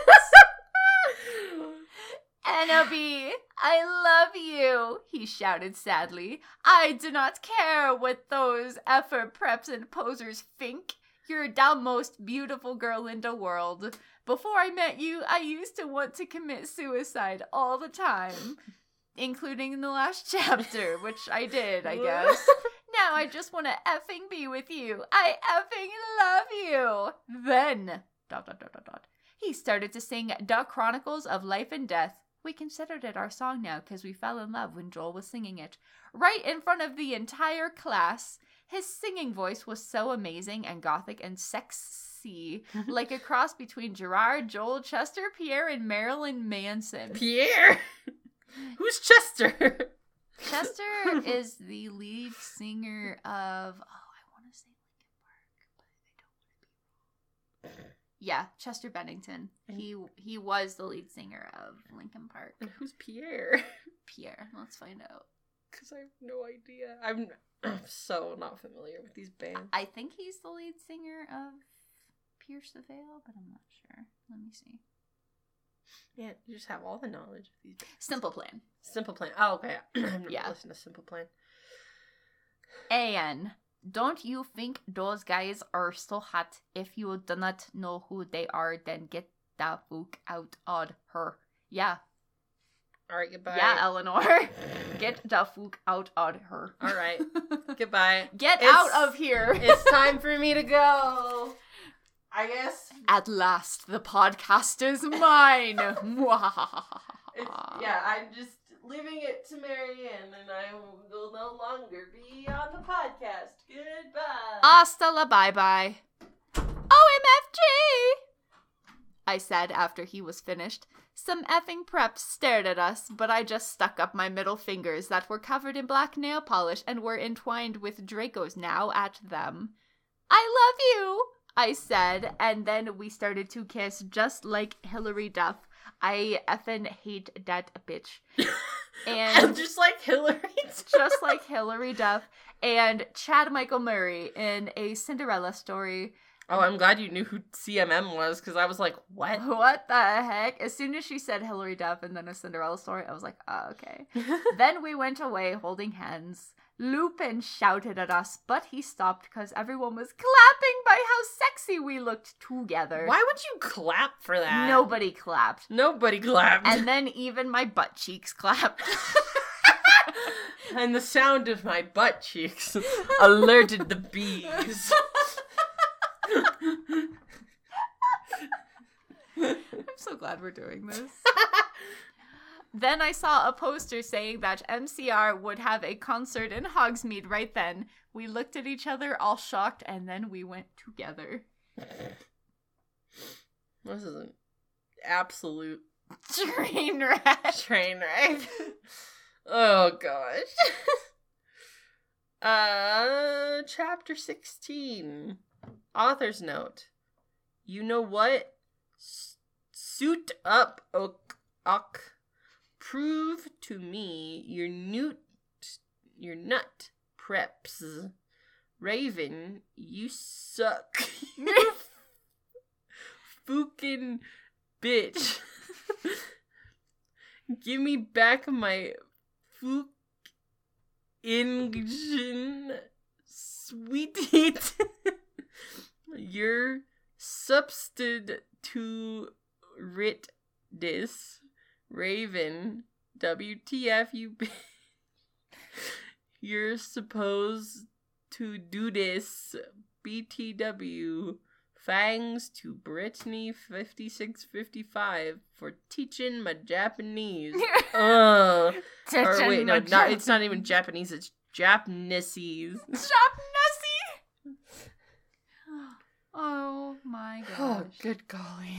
Ennaby, I love you, he shouted sadly. I do not care what those effort preps and posers think. You're the most beautiful girl in the world. Before I met you, I used to want to commit suicide all the time, including in the last chapter, which I did, I guess. Now I just want to effing be with you. I effing love you. Then, dot dot dot dot dot. He started to sing "The Chronicles of Life and Death." We considered it our song now because we fell in love when Joel was singing it. Right in front of the entire class. His singing voice was so amazing and gothic and sexy, like a cross between Gerard, Joel, Chester, Pierre, and Marilyn Manson. Pierre. Who's Chester? Chester is the lead singer of. Oh, I want to say Linkin Park, but I don't want to be wrong. Yeah, Chester Bennington. He he was the lead singer of Linkin Park. and who's Pierre? Pierre. Let's find out. Because I have no idea. I'm, I'm so not familiar with these bands. I think he's the lead singer of Pierce the Veil, but I'm not sure. Let me see. Yeah, you just have all the knowledge of these bands. Simple Plan. Simple Plan. Oh, okay. Never Yeah. listened to Simple Plan. And don't you think those guys are so hot? If you do not know who they are, then get the fuck out of her. Yeah, All right, goodbye. yeah, Eleanor. Get the fuck out of her. All right, goodbye. Get It's- out of here. It's time for me to go. I guess. At last, the podcast is mine. Yeah, I'm just leaving it to Marianne, and I will no longer be on the podcast. Goodbye. Hasta la bye bye. OMFG! I said after he was finished. Some effing preps stared at us, but I just stuck up my middle fingers that were covered in black nail polish and were entwined with Draco's now at them. I love you, I said, and then we started to kiss just like Hilary Duff. I effing hate that bitch. I'm And just like Hilary. just like Hilary Duff and Chad Michael Murray in a Cinderella story. oh, I'm glad you knew who CMM was because I was like, what? What the heck? As soon as she said Hilary Duff and then a Cinderella story, I was like, oh, okay. then we went away holding hands. Lupin shouted at us, but he stopped because everyone was clapping by how sexy we looked together. Why would you clap for that? Nobody clapped. Nobody clapped. And then even my butt cheeks clapped. and the sound of my butt cheeks alerted the bees. I'm so glad we're doing this. Then I saw a poster saying that MCR would have a concert in Hogsmeade right then. We looked at each other all shocked and then we went together. this is an absolute Train wreck. train wreck. oh gosh. uh chapter 16. Author's note. You know what? S- suit up, ok, ok. Prove to me your newt, your nut preps. Raven, you suck. You fucking bitch. Give me back my engine sweetie. Your substitute writ this Raven WTF you You're supposed to do this BTW Thanks to Brittany fifty six fifty five for teaching my Japanese. Ugh. Uh, or wait, no, not, it's not even Japanese. It's Japanese. Shop Nessie. Oh my oh, gosh. Oh, good golly!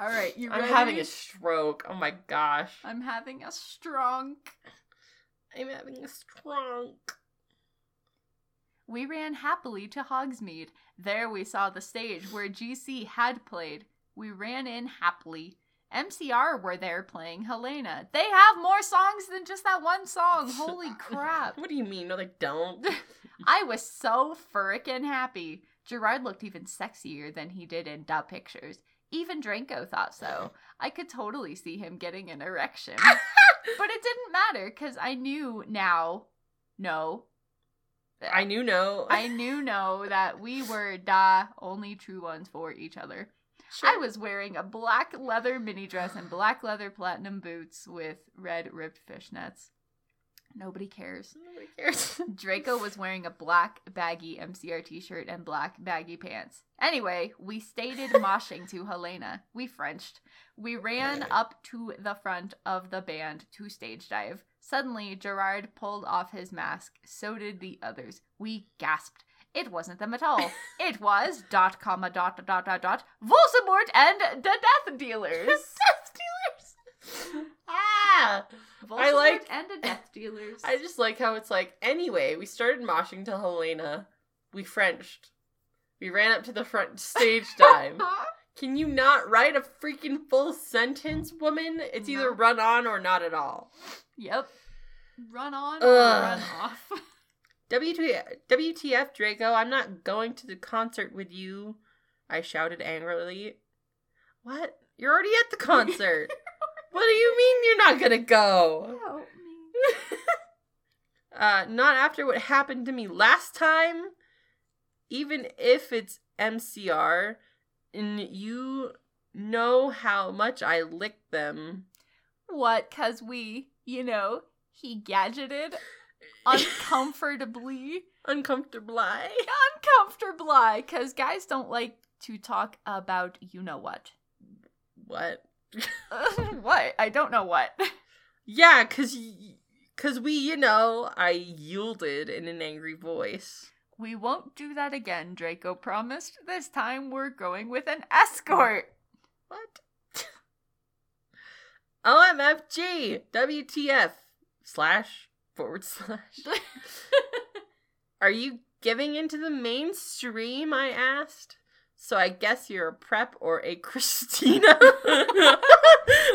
All right, you ready? I'm having a stroke. Oh my gosh! I'm having a strong. I'm having a stroke. We ran happily to Hogsmeade. There we saw the stage where GC had played. We ran in happily. MCR were there playing Helena. They have more songs than just that one song. Holy crap. What do you mean? No, they don't. I was so frickin' happy. Gerard looked even sexier than he did in the pictures. Even Draco thought so. I could totally see him getting an erection. but it didn't matter because I knew now, no. I knew no. I knew no that we were the only true ones for each other. I was wearing a black leather mini dress and black leather platinum boots with red ribbed fishnets. Nobody cares. Nobody cares. Draco was wearing a black baggy MCR t shirt and black baggy pants. Anyway, we stated moshing to Helena. We Frenched. We ran up to the front of the band to stage dive. Suddenly, Gerard pulled off his mask. So did the others. We gasped. It wasn't them at all. It was dot comma dot dot dot dot Voldemort and the Death Dealers. Death dealers. ah. Voldemort like- and a Death Dealers. I just like how it's like, anyway, we started moshing to Helena. We Frenched. We ran up to the front stage time. Can you not write a freaking full sentence, woman? It's either run on or not at all. Yep. Run on Ugh. or run off. WTF, WTF, Draco, I'm not going to the concert with you. I shouted angrily. What? You're already at the concert. What do you mean you're not gonna go? Help me. Uh, not after what happened to me last time. Even if it's MCR, and you know how much I licked them. What? Cause we, you know, he gadgeted uncomfortably, Uncomfortable. uncomfortably. Cause guys don't like to talk about you know what. What? what? I don't know what. Yeah, cause, y- cause we, you know, I yielded in an angry voice. We won't do that again, Draco promised. This time we're going with an escort. What? OMFG WTF slash forward slash. Are you giving into the mainstream? I asked. So I guess you're a prep or a Christina.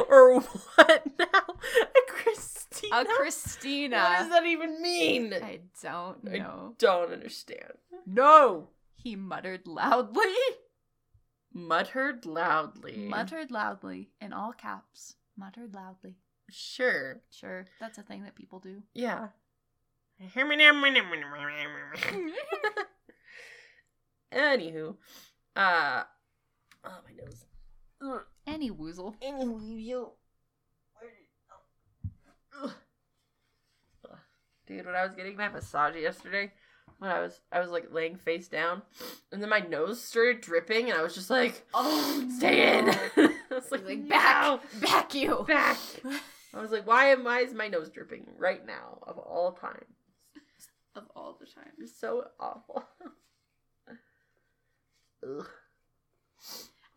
or what now? A Christina? A Christina. What does that even mean? I don't know. I don't understand. No! He muttered loudly. Muttered loudly. Muttered loudly, in all caps. Muttered loudly. Sure. Sure, that's a thing that people do. Yeah. Anywho, uh, oh my nose. Ugh. Any woozle. Any. Ugh. Dude, when I was getting my massage yesterday, when I was I was like laying face down, and then my nose started dripping, and I was just like, Oh, "Stay in." I was like, Like, "No, back! Back you! back." I was like, "Why am why is my nose dripping right now of all time? Of all the time. It's so awful." Ugh.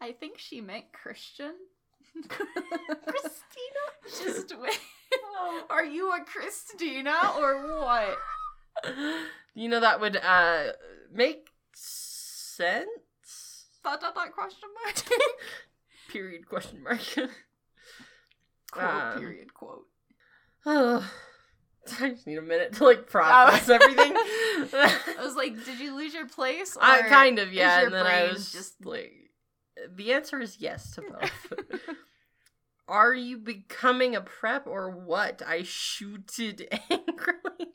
I think she meant Christian. Christina. Just wait. Are you a Christina or what? You know that would uh make sense. Dot dot dot question mark. Period question mark. quote Um, period quote. I just need a minute to like process oh. everything. I was like, did you lose your place? Or I kind of yeah, and then I was just like, the answer is yes to both. Are you becoming a prep or what? I shooted angrily.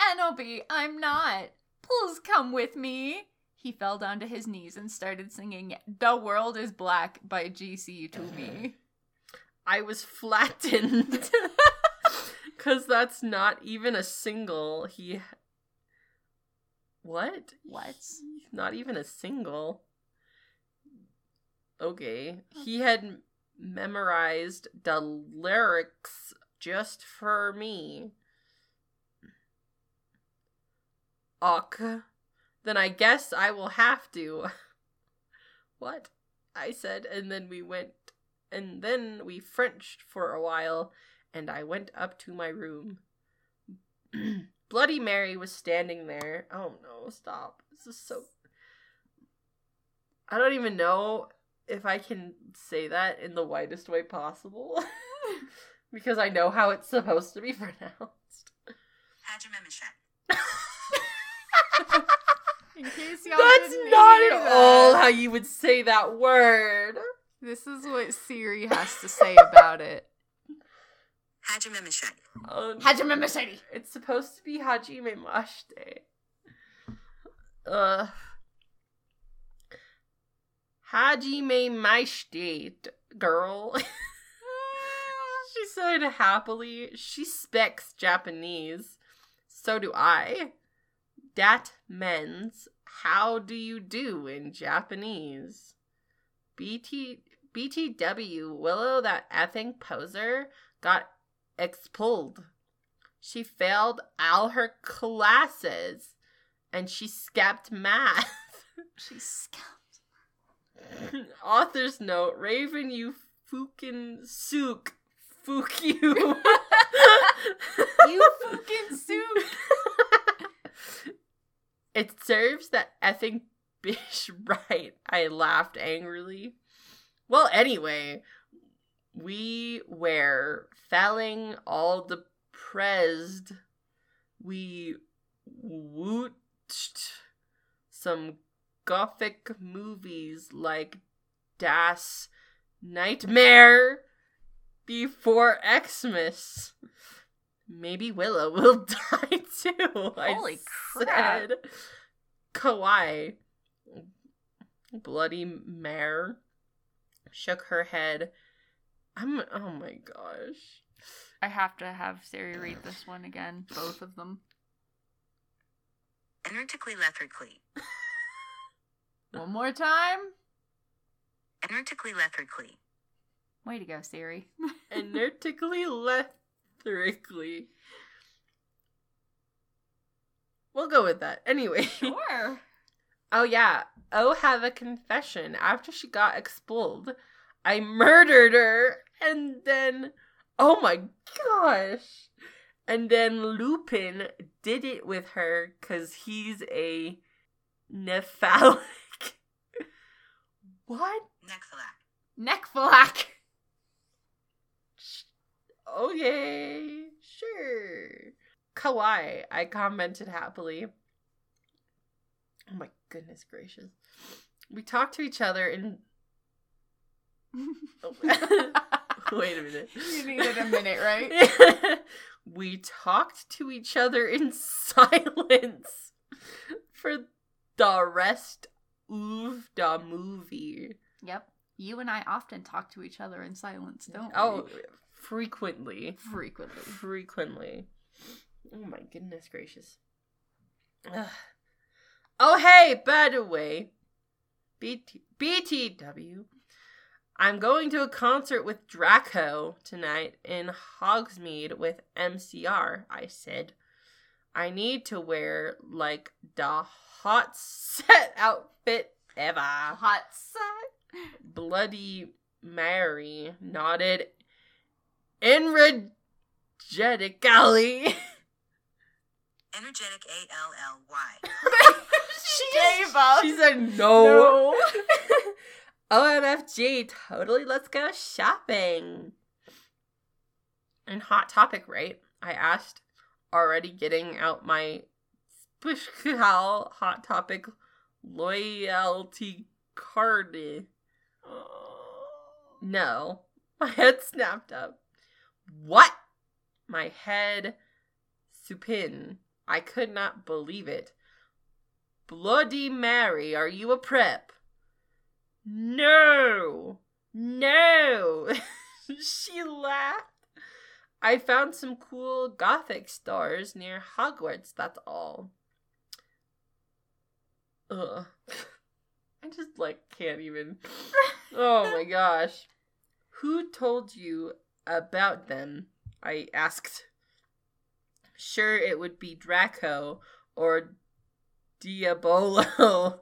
Enobi, I'm not. Please come with me. He fell down to his knees and started singing The World is Black by GC to me. I was flattened. Cause that's not even a single. He What? What? Not even a single. Okay. He had memorized the lyrics just for me. Ok. Then I guess I will have to. what? I said, and then we went, and then we Frenched for a while, and I went up to my room. Bloody Mary was standing there. Oh no, stop. This is so. I don't even know if I can say that in the whitest way possible. because I know how it's supposed to be pronounced. Hajimemeshet. In case y'all That's didn't at that, all how you would say that word. This is what Siri has to say about it. Hajimemeshet. Oh, no. Hajime Mercedes. It's supposed to be Hajime Mashite. Uh. Hajime Mashite, girl. she said happily. She speaks Japanese. So do I. Dat mens. How do you do in Japanese? BT BTW Willow that effing poser got expelled. She failed all her classes and she skipped math. she scout. Author's note Raven, you fucking sook. Fook you. you fucking suit. it serves that effing bitch right. I laughed angrily. Well, anyway, we were felling all the prezed. We wootched some gothic movies like Das Nightmare before Xmas. Maybe Willow will die too. I Holy crap. said. Kawaii, Bloody Mare, shook her head. I'm. Oh my gosh. I have to have Siri read this one again. Both of them. Energetically lethargically. One more time. Energetically lethargically. Way to go, Siri. Energetically, lethargically. We'll go with that. Anyway. Sure. Oh yeah. Oh have a confession. After she got expelled, I murdered her and then oh my gosh. And then Lupin did it with her cuz he's a nephalic. what? Neck flack. Okay, sure. Kawaii, I commented happily. Oh my goodness gracious. We talked to each other in. Oh. Wait a minute. You needed a minute, right? we talked to each other in silence for the rest of the movie. Yep. You and I often talk to each other in silence, don't Oh, we? Oh, frequently. frequently. frequently. Oh my goodness gracious. Ugh. Oh hey, by the way, BT- BTW, I'm going to a concert with Draco tonight in Hogsmeade with MCR. I said, I need to wear like the hot set outfit ever. Hot set. Bloody Mary nodded energetically. Energetic A L L Y. she gave up. She said no. OMFG, totally let's go shopping. And hot topic, right? I asked, already getting out my special hot topic loyalty card. No. My head snapped up. What? My head supin. I could not believe it. Bloody Mary, are you a prep? No! No! she laughed. I found some cool gothic stars near Hogwarts, that's all. Ugh. I just, like, can't even. Oh my gosh. Who told you about them? I asked. Sure, it would be Draco or Diabolo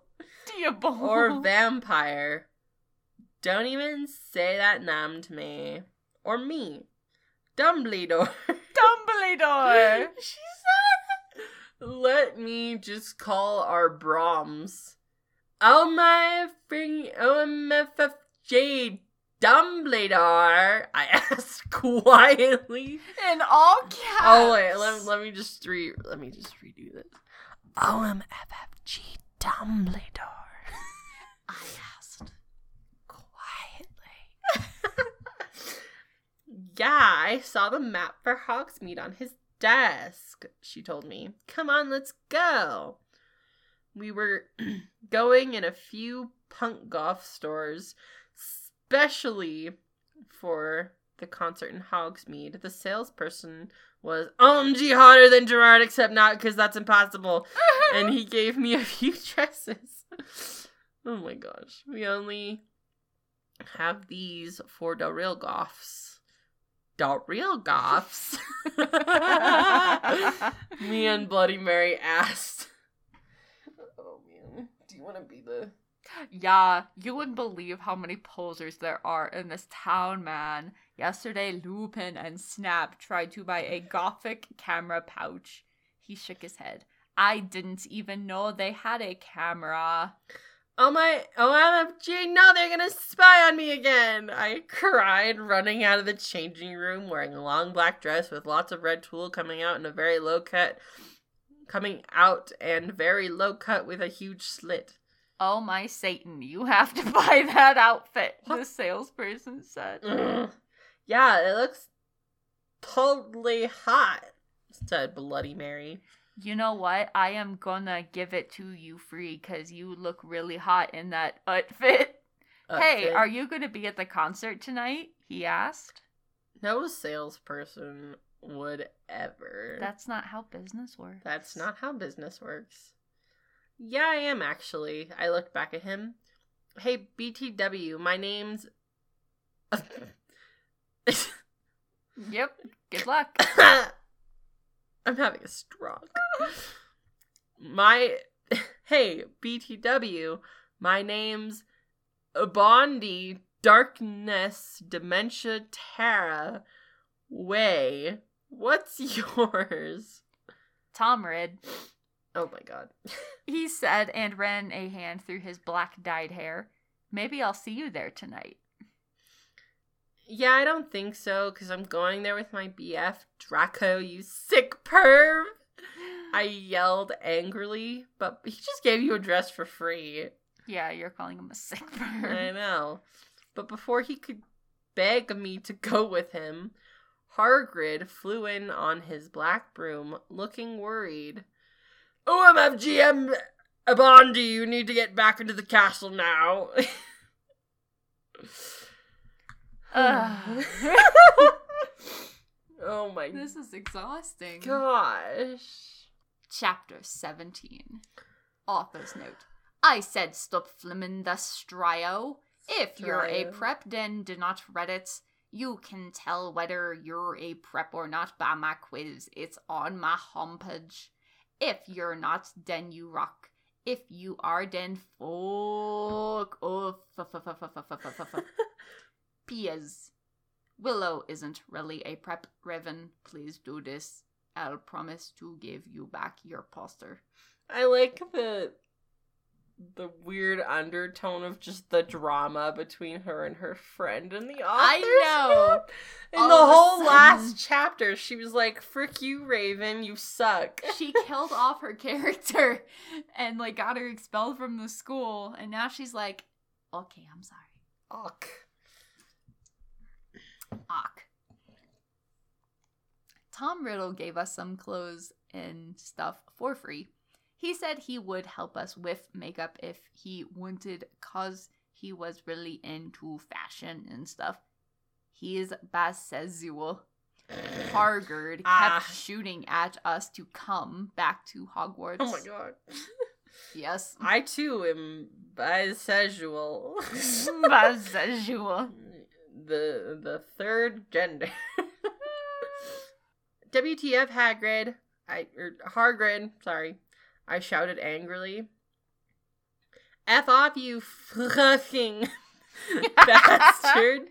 Diabolo. or vampire. Don't even say that name to me. Or me. Dumbledore. Dumbledore. she said, let me just call our Brahms. Oh my fring, OMFFJ oh, Dumbledore, I asked quietly. In all caps. Oh wait, let, let me just re let me just redo this. Oh, OMFFG Dumbledore. I asked quietly. yeah, I saw the map for Hogsmeade on his desk, she told me. Come on, let's go. We were going in a few punk golf stores, especially for the concert in Hogsmeade. The salesperson was um, OMG hotter than Gerard, except not because that's impossible. and he gave me a few dresses. oh my gosh. We only have these for the real goths. The real goths? me and Bloody Mary asked. Oh man. Do you want to be the Yeah, you wouldn't believe how many posers there are in this town, man. Yesterday, Lupin and Snap tried to buy a gothic camera pouch. He shook his head. I didn't even know they had a camera. Oh my, oh OMG, no, they're gonna spy on me again! I cried, running out of the changing room, wearing a long black dress with lots of red tulle coming out in a very low cut, coming out and very low cut with a huge slit. Oh my Satan, you have to buy that outfit, the salesperson said. Ugh. Yeah, it looks totally hot, said Bloody Mary. You know what? I am gonna give it to you free because you look really hot in that outfit. Hey, are you gonna be at the concert tonight? He asked. No salesperson would ever. That's not how business works. That's not how business works. Yeah, I am actually. I looked back at him. Hey, BTW, my name's. Yep. Good luck. I'm having a stroke. My. Hey, BTW, my name's Bondi Darkness Dementia Terra Way. What's yours? Tom Rid. Oh my god. He said and ran a hand through his black dyed hair. Maybe I'll see you there tonight. Yeah, I don't think so, because I'm going there with my BF, Draco, you sick perv! I yelled angrily, but he just gave you a dress for free. Yeah, you're calling him a sick I know. But before he could beg me to go with him, Hargrid flew in on his black broom, looking worried. Oh, OMFGM Bondi, you need to get back into the castle now. Ugh. Oh my this is exhausting. gosh. Chapter 17. Author's note. I said stop flimmin' the strio. If you're a Strio. prep, then do not read it. You can tell whether you're a prep or not by my quiz. It's on my homepage. If you're not, then you rock. If you are, then fuck off. P.S. Willow isn't really a prep, Revan. Please do this. I'll promise to give you back your poster. I like the the weird undertone of just the drama between her and her friend in the author's I know. In the whole sudden- last chapter, she was like, "Frick you, Raven, you suck." She killed off her character and like got her expelled from the school, and now she's like, okay, I'm sorry. Ugh. Ock. Tom Riddle gave us some clothes and stuff for free. He said he would help us with makeup if he wanted, cause he was really into fashion and stuff. He is bisexual. Hargard kept Ah. shooting at us to come back to Hogwarts. Oh my god. Yes. I too am bisexual. bisexual. The the third gender. WTF Hagrid. I or Hargrid, sorry. I shouted angrily. F off you fucking bastard.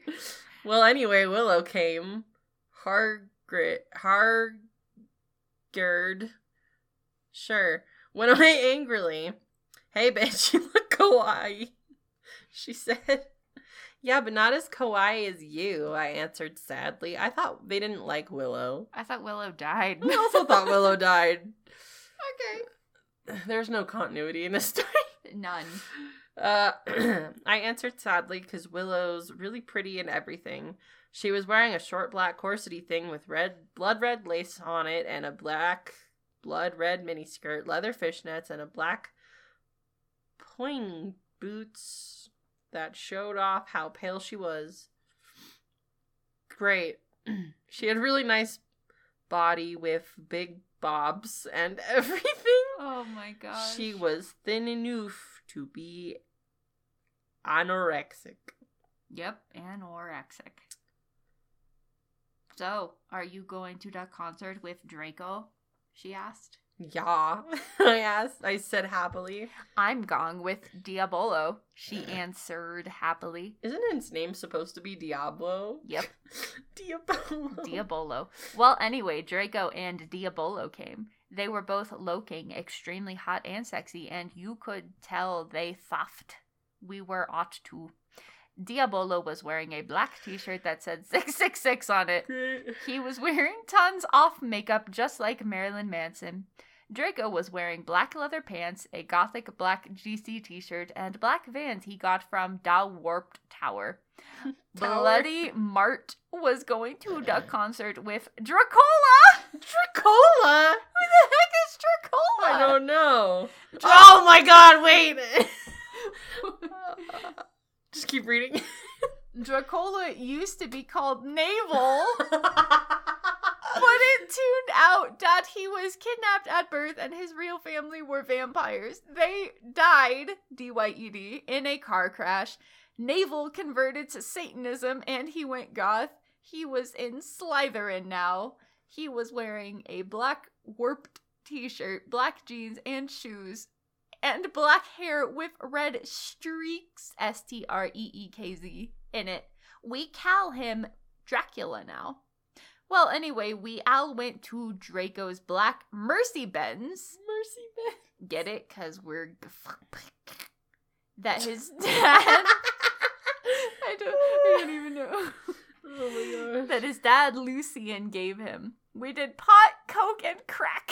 Well anyway, Willow came. Hargrid Hargard. Sure. Went away angrily. Hey bitch, you look kawaii. She said. Yeah, but not as kawaii as you, I answered sadly. I thought they didn't like Willow. I thought Willow died. I also thought Willow died. Okay. There's no continuity in this story. None. Uh, I answered sadly because Willow's really pretty and everything. She was wearing a short black corsety thing with red, blood red lace on it, and a black, blood red miniskirt, leather fishnets, and a black pointing boots that showed off how pale she was. Great. she had a really nice body with big bobs and everything. Oh my gosh. She was thin enough to be anorexic. Yep, anorexic. So, are you going to the concert with Draco? She asked. Yeah. I asked. I said happily. I'm gong with Diabolo, she answered happily. Isn't its name supposed to be Diablo? Yep, Diablo. Diabolo. Well, anyway, Draco and Diabolo came. They were both looking extremely hot and sexy, and you could tell they thuffed. We were ought to. Diabolo was wearing a black t shirt that said 666 on it. Great. He was wearing tons off makeup just like Marilyn Manson. Draco was wearing black leather pants, a gothic black GC t shirt, and black vans he got from Da Warped Tower. Tower. Bloody Mart was going to a duck concert with Dracola! Dracola? Who the heck is Dracola? I don't know. Oh my god, wait. Just keep reading. Dracola used to be called Navel. But it tuned out that he was kidnapped at birth and his real family were vampires. They died, D Y E D, in a car crash. Navel converted to Satanism and he went goth. He was in Slytherin now. He was wearing a black warped t shirt, black jeans, and shoes, and black hair with red streaks, S T R E E K Z, in it. We call him Dracula now. Well, anyway, we all went to Draco's Black Mercy Benz. Mercy Ben. Get it? Because we're. That his dad. I don't, I don't even know. Oh my gosh. that his dad, Lucian, gave him. We did pot, coke, and crack.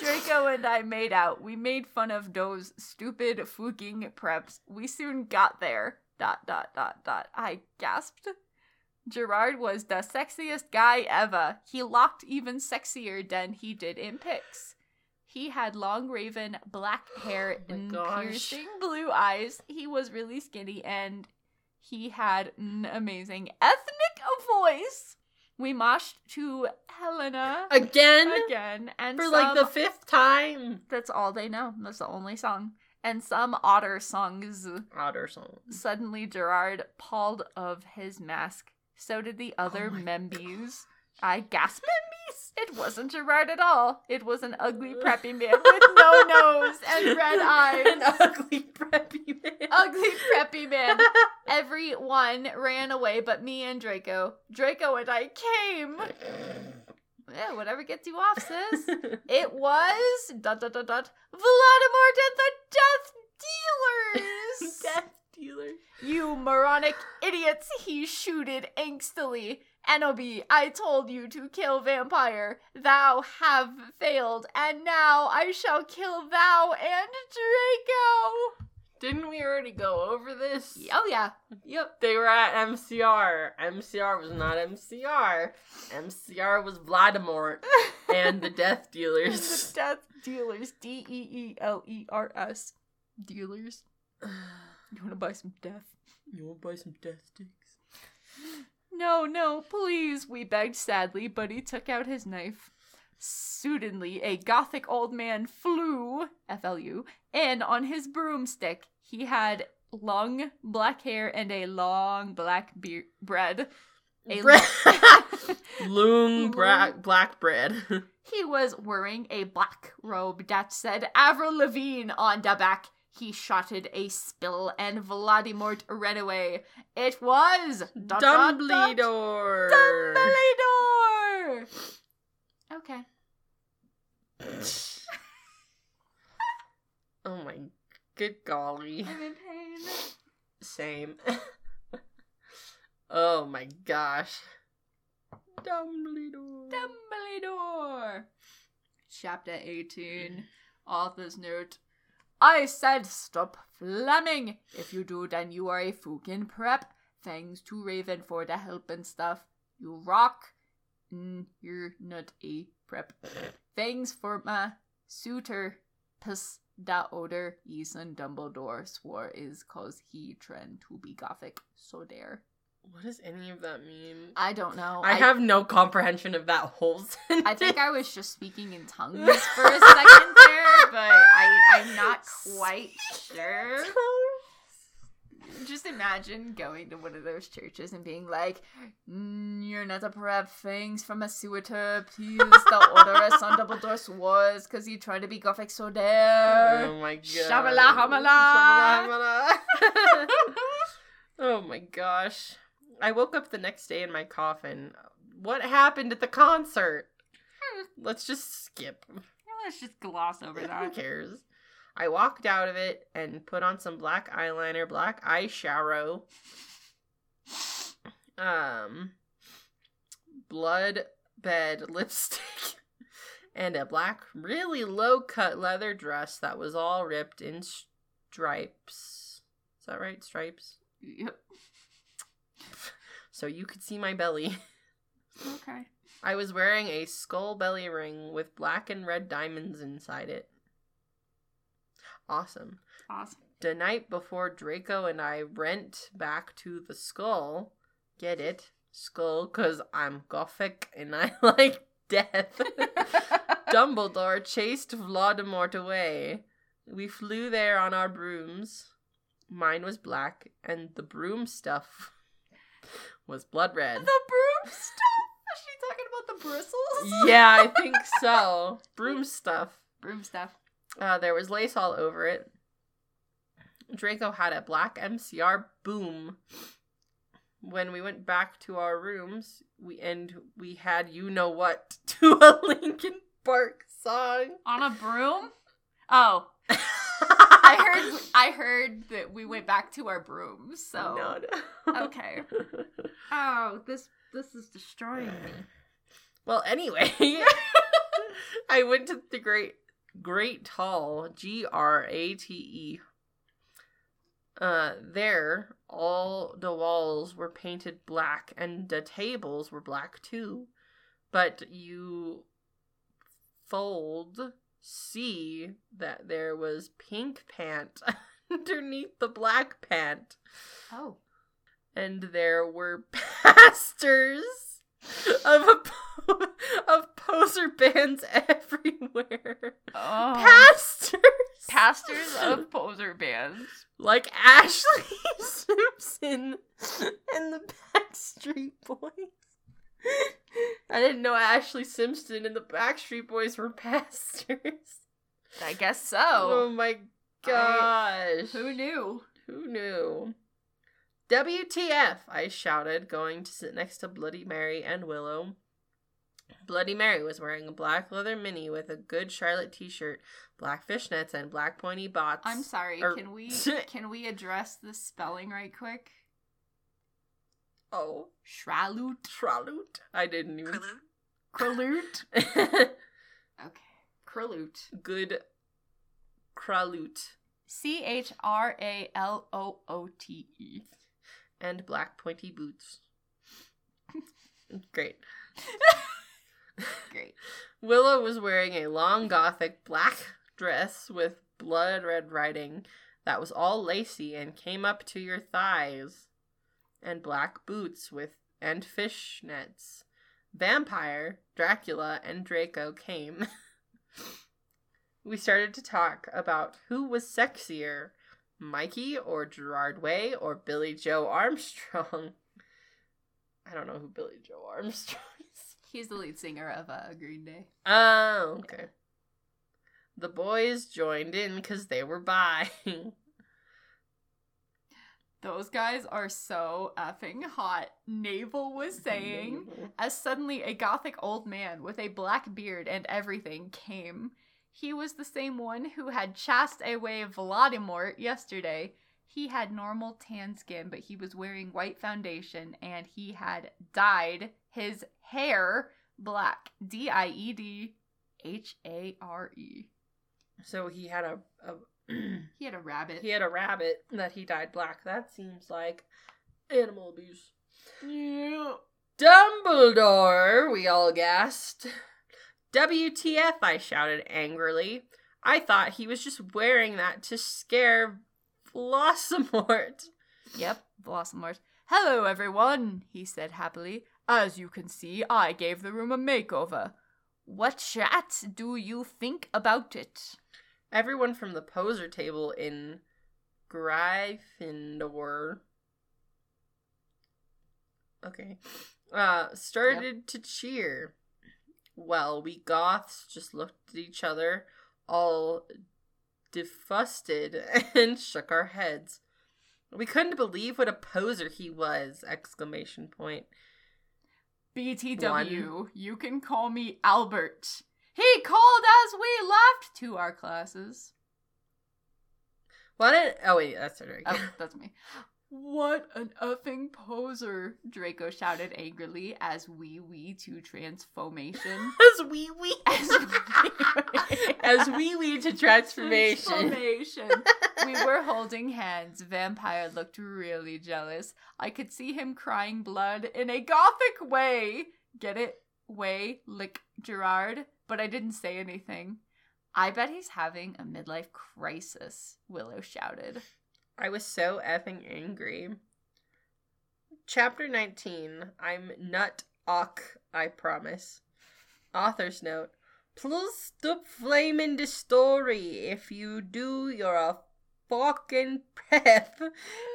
Draco and I made out. We made fun of those stupid fucking preps. We soon got there. Dot, dot, dot, dot. I gasped. Gerard was the sexiest guy ever. He looked even sexier than he did in pics. He had long raven black oh hair Oh and gosh. piercing blue eyes. He was really skinny and he had an amazing ethnic voice. We moshed to Helena Again? again and For like the fifth time. that's all they know. That's the only song. And some otter songs. Otter songs. Suddenly, Gerard pulled of his mask. So did the other Oh Membies. I gasped. Membies! It wasn't Gerard at all. It was an ugly preppy man with no nose and red eyes. An ugly preppy man. ugly preppy man. Everyone ran away but me and Draco. Draco and I came. Yeah, whatever gets you off, sis. It was dot dot dot dot Voldemort and the Death Dealers. Death dealer. you moronic idiots! He shooted angstily. Enoby, I told you to kill vampire. Thou have failed, and now I shall kill thou and Draco. Didn't we already go over this? Oh yeah, Yep, they were at MCR. MCR was not MCR. MCR was Vladimir and the Death Dealers. the Death Dealers. D E E L E R S. Dealers. You want to buy some death? you want to buy some death sticks? No, no, please, we begged sadly, but he took out his knife. Suddenly, a gothic old man flew, F L U, in on his broomstick. He had long black hair and a long black beard bread. A Bre- Loon bra- black bread. He was wearing a black robe that said Avril Lavigne on the back. He shotted a spill and Vladimort ran away. It was dot, Dumbledore. Dumbledore. Okay. Oh my good golly. I'm in pain. Same. oh my gosh. Dumbledore. Dumbledore. Chapter 18. Author's note. I said stop flamming. If you do, then you are a fucking prep. Thanks to Raven for the help and stuff. You rock. Mm, you're not a prep. Thanks for my suitor. Piss da odor Ethan Dumbledore swore is cause he trend to be gothic. So there. What does any of that mean? I don't know. I, have no comprehension of that whole sentence. I think I was just speaking in tongues for a second there, but I, I'm not quite sure. Just imagine going to one of those churches and being like, "Mm, "You're not to grab things from a suitor. Please, the order us on Dumbledore swords because you try to be gothic so there." Oh my god. Shabala hamala. Shabala hamala. oh my gosh. I woke up the next day in my coffin. What happened at the concert? Let's just skip. Let's just gloss over that. Who cares? I walked out of it and put on some black eyeliner, black eyeshadow, um, blood bed lipstick, and a black, really low cut leather dress that was all ripped in stripes. Is that right? Stripes? Yep. So you could see my belly. Okay. I was wearing a skull belly ring with black and red diamonds inside it. Awesome. Awesome. The night before Draco and I went back to the skull, get it? Skull, because I'm gothic and I like death. Dumbledore chased Voldemort away. We flew there on our brooms. Mine was black, and the broom stuff was blood red. The broom stuff? Is she talking about the bristles? yeah, I think so. Broom stuff. Broom stuff. Uh, there was lace all over it. Draco had a black MCR boom. When we went back to our rooms, we and we had you know what to a Linkin Park song. On a broom? Oh. I heard I heard that we went back to our brooms, so No, no. Okay. Oh, this this is destroying me. Well, anyway, I went to the Great Great Hall, G R A T E. Uh, there, all the walls were painted black, and the tables were black too. But you fold see that there was pink pant underneath the black pant Oh. and there were pastors of a po- of poser bands everywhere. Oh. Pastors, Pastors of poser bands. like Ashlee Simpson and the Backstreet Boys. I didn't know Ashlee Simpson and the Backstreet Boys were pastors. I guess so. Oh my gosh! Who knew? Who knew? WTF, I shouted, going to sit next to Bloody Mary and Willow. Bloody Mary was wearing a black leather mini with a good Charlotte t shirt, black fishnets, and black pointy bots. I'm sorry. Or- Can we can we address the spelling right quick? Oh, Shralut. Traloot. I didn't even. Kraloot, Kraloot. Okay. Kraloot. good Kraloot. C H R A L O O T E. And black pointy boots. Great. Great. Willow was wearing a long gothic black dress with blood red writing that was all lacy and came up to your thighs, and black boots with and fishnets. Vampire, Dracula, and Draco came. we started to talk about who was sexier, Mikey or Gerard Way or Billie Joe Armstrong. I don't know who Billie Joe Armstrong is. He's the lead singer of uh, Green Day. Oh, okay. The boys joined in because they were bi. Those guys are so effing hot. Navel was saying as suddenly a gothic old man with a black beard and everything came. He was the same one who had chased away Voldemort yesterday. He had normal tan skin, but he was wearing white foundation and he had dyed his hair black. D I E D H A R E. So he had a, a He had a rabbit. he had a rabbit that he dyed black. That seems like animal abuse. Yeah. Dumbledore, we all gasped. WTF, I shouted angrily. I thought he was just wearing that to scare Blossomort. Yep, Blossomort. Hello, everyone, he said happily. As you can see, I gave the room a makeover. What chat do you think about it? Everyone from the poser table in Gryffindor. Okay. Uh, started to cheer. Well, we Goths just looked at each other, all defusted, and shook our heads. We couldn't believe what a poser he was! Exclamation point. BTW, you can call me Albert. He called as we left to our classes. What? Did, oh wait, that's right. Oh, that's me. What an effing poser! Draco shouted angrily as wee wee to transformation. As wee wee. As wee As wee wee to transformation. Transformation. we were holding hands. Vampire looked really jealous. I could see him crying blood in a gothic way. Get it? Way, lick Gerard. But I didn't say anything. I bet he's having a midlife crisis, Willow shouted. I was so effing angry. Chapter 19. I'm nut ock, I promise. Author's note. Please stop flaming the story. If you do, you're a fucking prep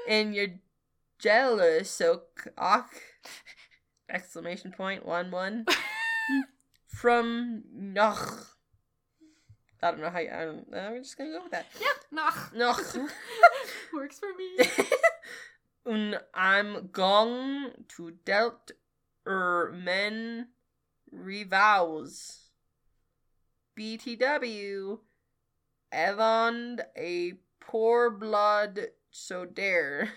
and you're jealous, so ock. Exclamation point, one one. From Noch. I don't know how you, I don't, I'm just gonna go with that. Yep, nah. Noch. Works for me. Und I'm gong to delt er men revows. BTW, Evand a poor blood so dare.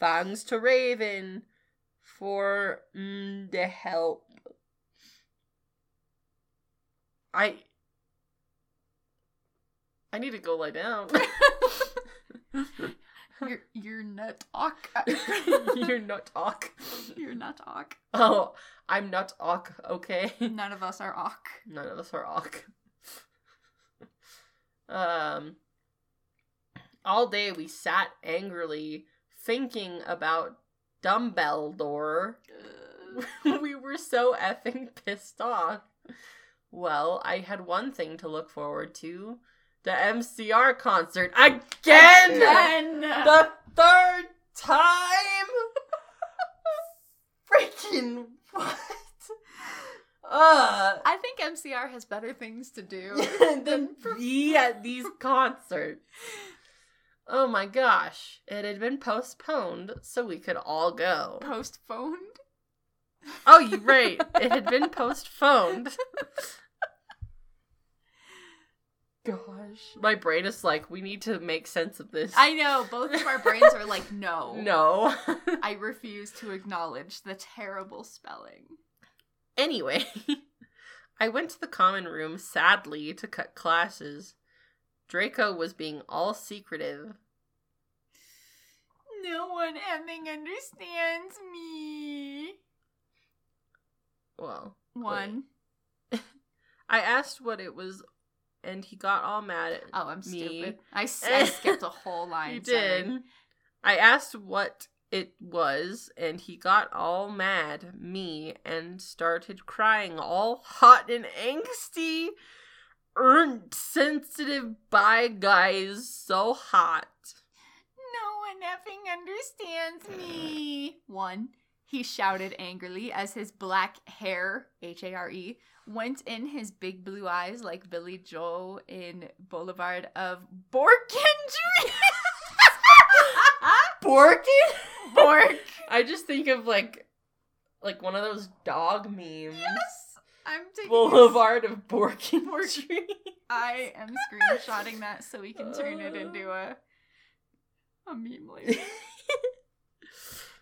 Thanks to Raven for mm, the help. I I need to go lie down. you're you're nut ock. You're not ock. you're not ock. Oh, I'm not ock, okay? None of us are ock. None of us are ock. um all day we sat angrily thinking about dumbbell Dumbledore. we were so effing pissed off. Well, I had one thing to look forward to. The MCR concert again! Again! The third time! Freaking what? Uh, I think MCR has better things to do than be at these concerts. Oh my gosh. It had been postponed so we could all go. postponed. Oh, you're right. It had been postponed. Gosh. My brain is like, we need to make sense of this. I know both of our brains are like, no, No. I refuse to acknowledge the terrible spelling. Anyway, I went to the common room sadly to cut classes. Draco was being all secretive. No one effing understands me. Well, One. I asked what it was, and he got all mad at Oh, I'm me. stupid. I, I skipped a whole line. You sorry. did. I asked what it was, and he got all mad, me, and started crying, all hot and angsty. Earned sensitive by guys so hot. No one effing understands me. One. He shouted angrily as his black hair, H A R E, went in his big blue eyes like Billie Joe in Boulevard of Borkindry. Borkin? Bork. I just think of like like one of those dog memes. Yes, I'm taking. Boulevard of Borkin. I am screenshotting that so we can turn it into a a meme later.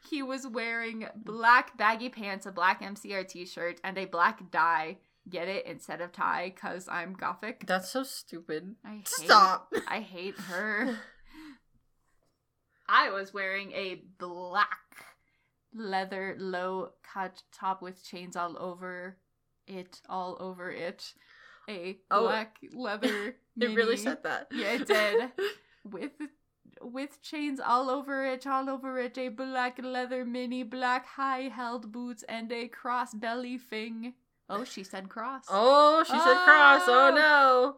He was wearing black baggy pants, a black MCR t-shirt, and a black dye. Get it instead of tie, cause I'm gothic. That's so stupid. I hate, Stop. I hate her. I was wearing a black leather low cut top with chains all over it, all over it. A Oh. black leather. It really said that. Yeah, it did. with with chains all over it, all over it. A black leather mini, black high held boots, and a cross belly thing. Oh, she said cross. oh, she said cross. Oh Oh. no.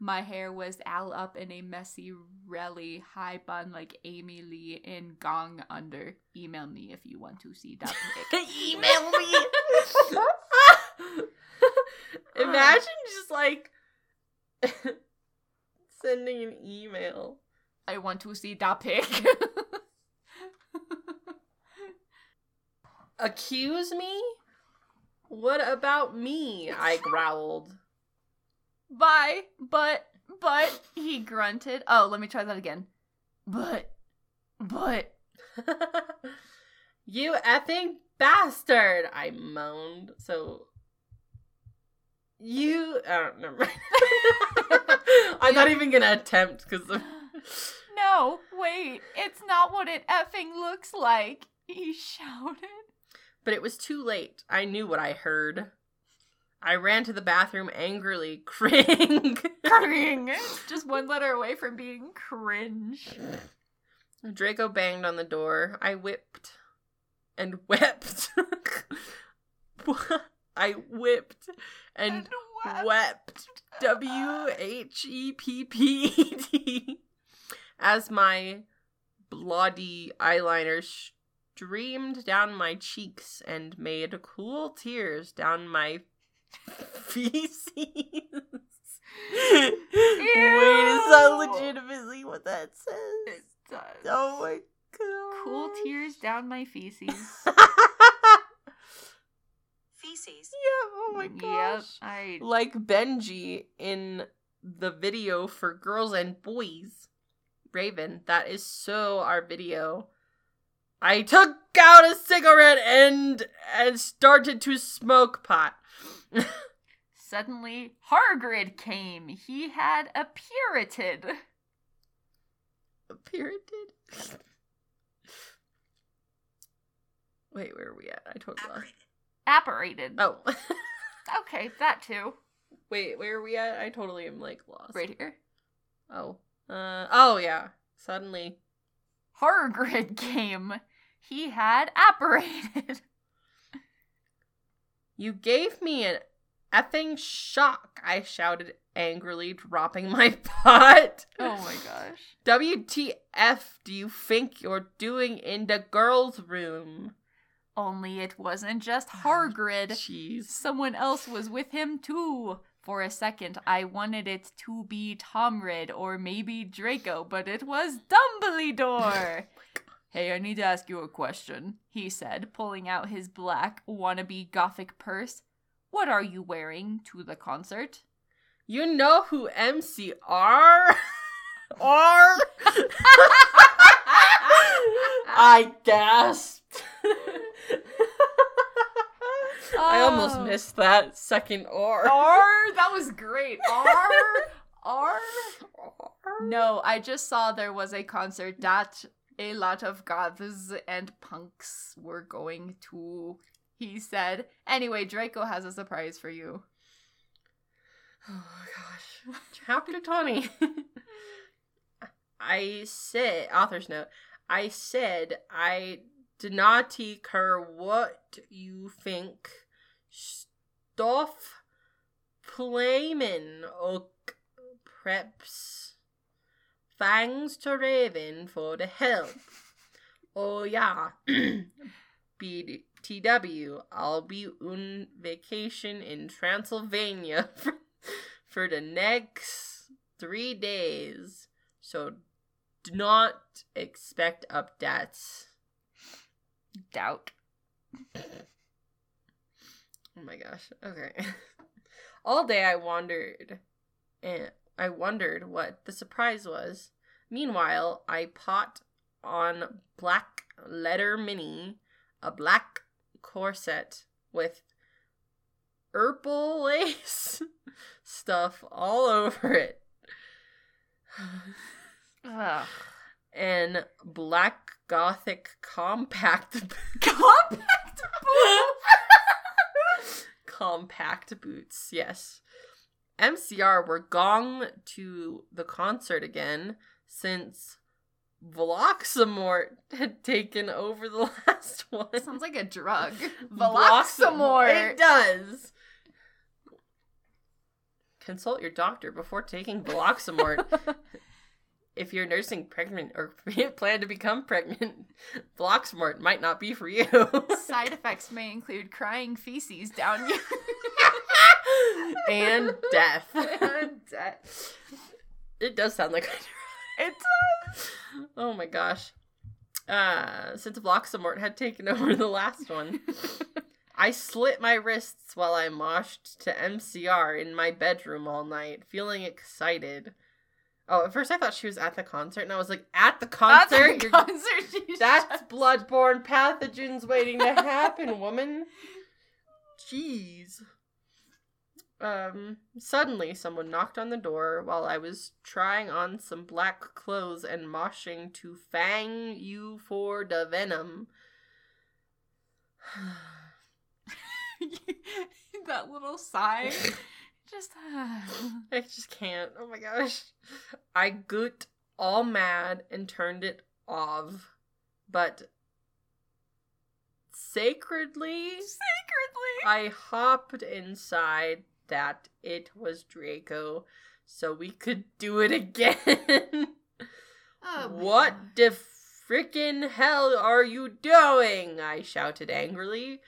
My hair was all up in a messy, relly high bun like Amy Lee in Gong Under. Email me if you want to see that pic. Email me. Imagine just like sending an email. I want to see that pic. Accuse me? What about me? I growled. Bye. But, but, he grunted. Oh, let me try that again. But, but, you effing bastard! I moaned. So. You. I don't know. I'm not even gonna attempt because. no, wait. It's not what it effing looks like. He shouted. But it was too late. I knew what I heard. I ran to the bathroom angrily, cring. Cring. Just one letter away from being cringe. Draco banged on the door. I whipped and wept. I whipped and, And wept. W H E P P E T. As my bloody eyeliner streamed down my cheeks and made cool tears down my feces. Wait, is that legitimately what that says? It does. Oh my god. Cool tears down my feces. Feces. yeah, oh my Yep, gosh. I Like Benji in the video for Girls and Boys. Raven, that is so our video. I took out a cigarette and and started to smoke pot. suddenly Hargrid came. He had a Puritan. Puritan. Wait, where are we at? I totally lost. Apparated. Oh. Okay, that too. Wait, where are we at? I totally am like lost. Right here. Oh. Uh oh yeah. Suddenly. Hargrid came. He had apparated. You gave me an effing shock, I shouted angrily, dropping my pot. Oh my gosh. WTF do you think you're doing in the girls' room? Only it wasn't just Hargrid. Jeez. Someone else was with him too. For a second, I wanted it to be Tomrid or maybe Draco, but it was Dumbledore. Oh hey, I need to ask you a question, he said, pulling out his black wannabe gothic purse. What are you wearing to the concert? You know who MC are? are? I gasped. I almost Oh. missed that second R. R, that was great. R, R. No, I just saw there was a concert that a lot of goths and punks were going to. He said. Anyway, Draco has a surprise for you. Oh my gosh. Chapter 20. I said, author's note, I said I not care what you think. Stuff flamin' och preps. Thanks to Raven for the help. Oh yeah. BTW, I'll be on vacation in Transylvania for the next three days. So do not expect updates. Doubt. Oh my gosh. Okay. All day I wandered and I wondered what the surprise was. Meanwhile, I pot on black letter mini, a black corset with purple lace stuff all over it. Ugh. And black gothic compact Compact boots. compact boots. Yes. MCR were gong to the concert again since Vloxamort had taken over the last one. Sounds like a drug. Vloxamort. It does. consult your doctor before taking Bloxamort. If you're nursing pregnant or plan to become pregnant, Bloxamort might not be for you. Side effects may include crying feces down your and death. and death. It does sound like It does. Oh my gosh. Uh, since Bloxamort had taken over the last one, I slit my wrists while I moshed to MCR in my bedroom all night, feeling excited. Oh, at first I thought she was at the concert, and I was like, "At the concert? That's You're- a concert. That's shut- bloodborne pathogens waiting to happen, woman." Jeez. Um, suddenly someone knocked on the door while I was trying on some black clothes and moshing to fang you for the venom. that little sigh. Just. Uh, I just can't. Oh my gosh. I got all mad and turned it off. But sacredly, Sacredly I hopped inside that it was Draco so we could do it again. Oh, what the frickin' hell are you doing? I shouted angrily.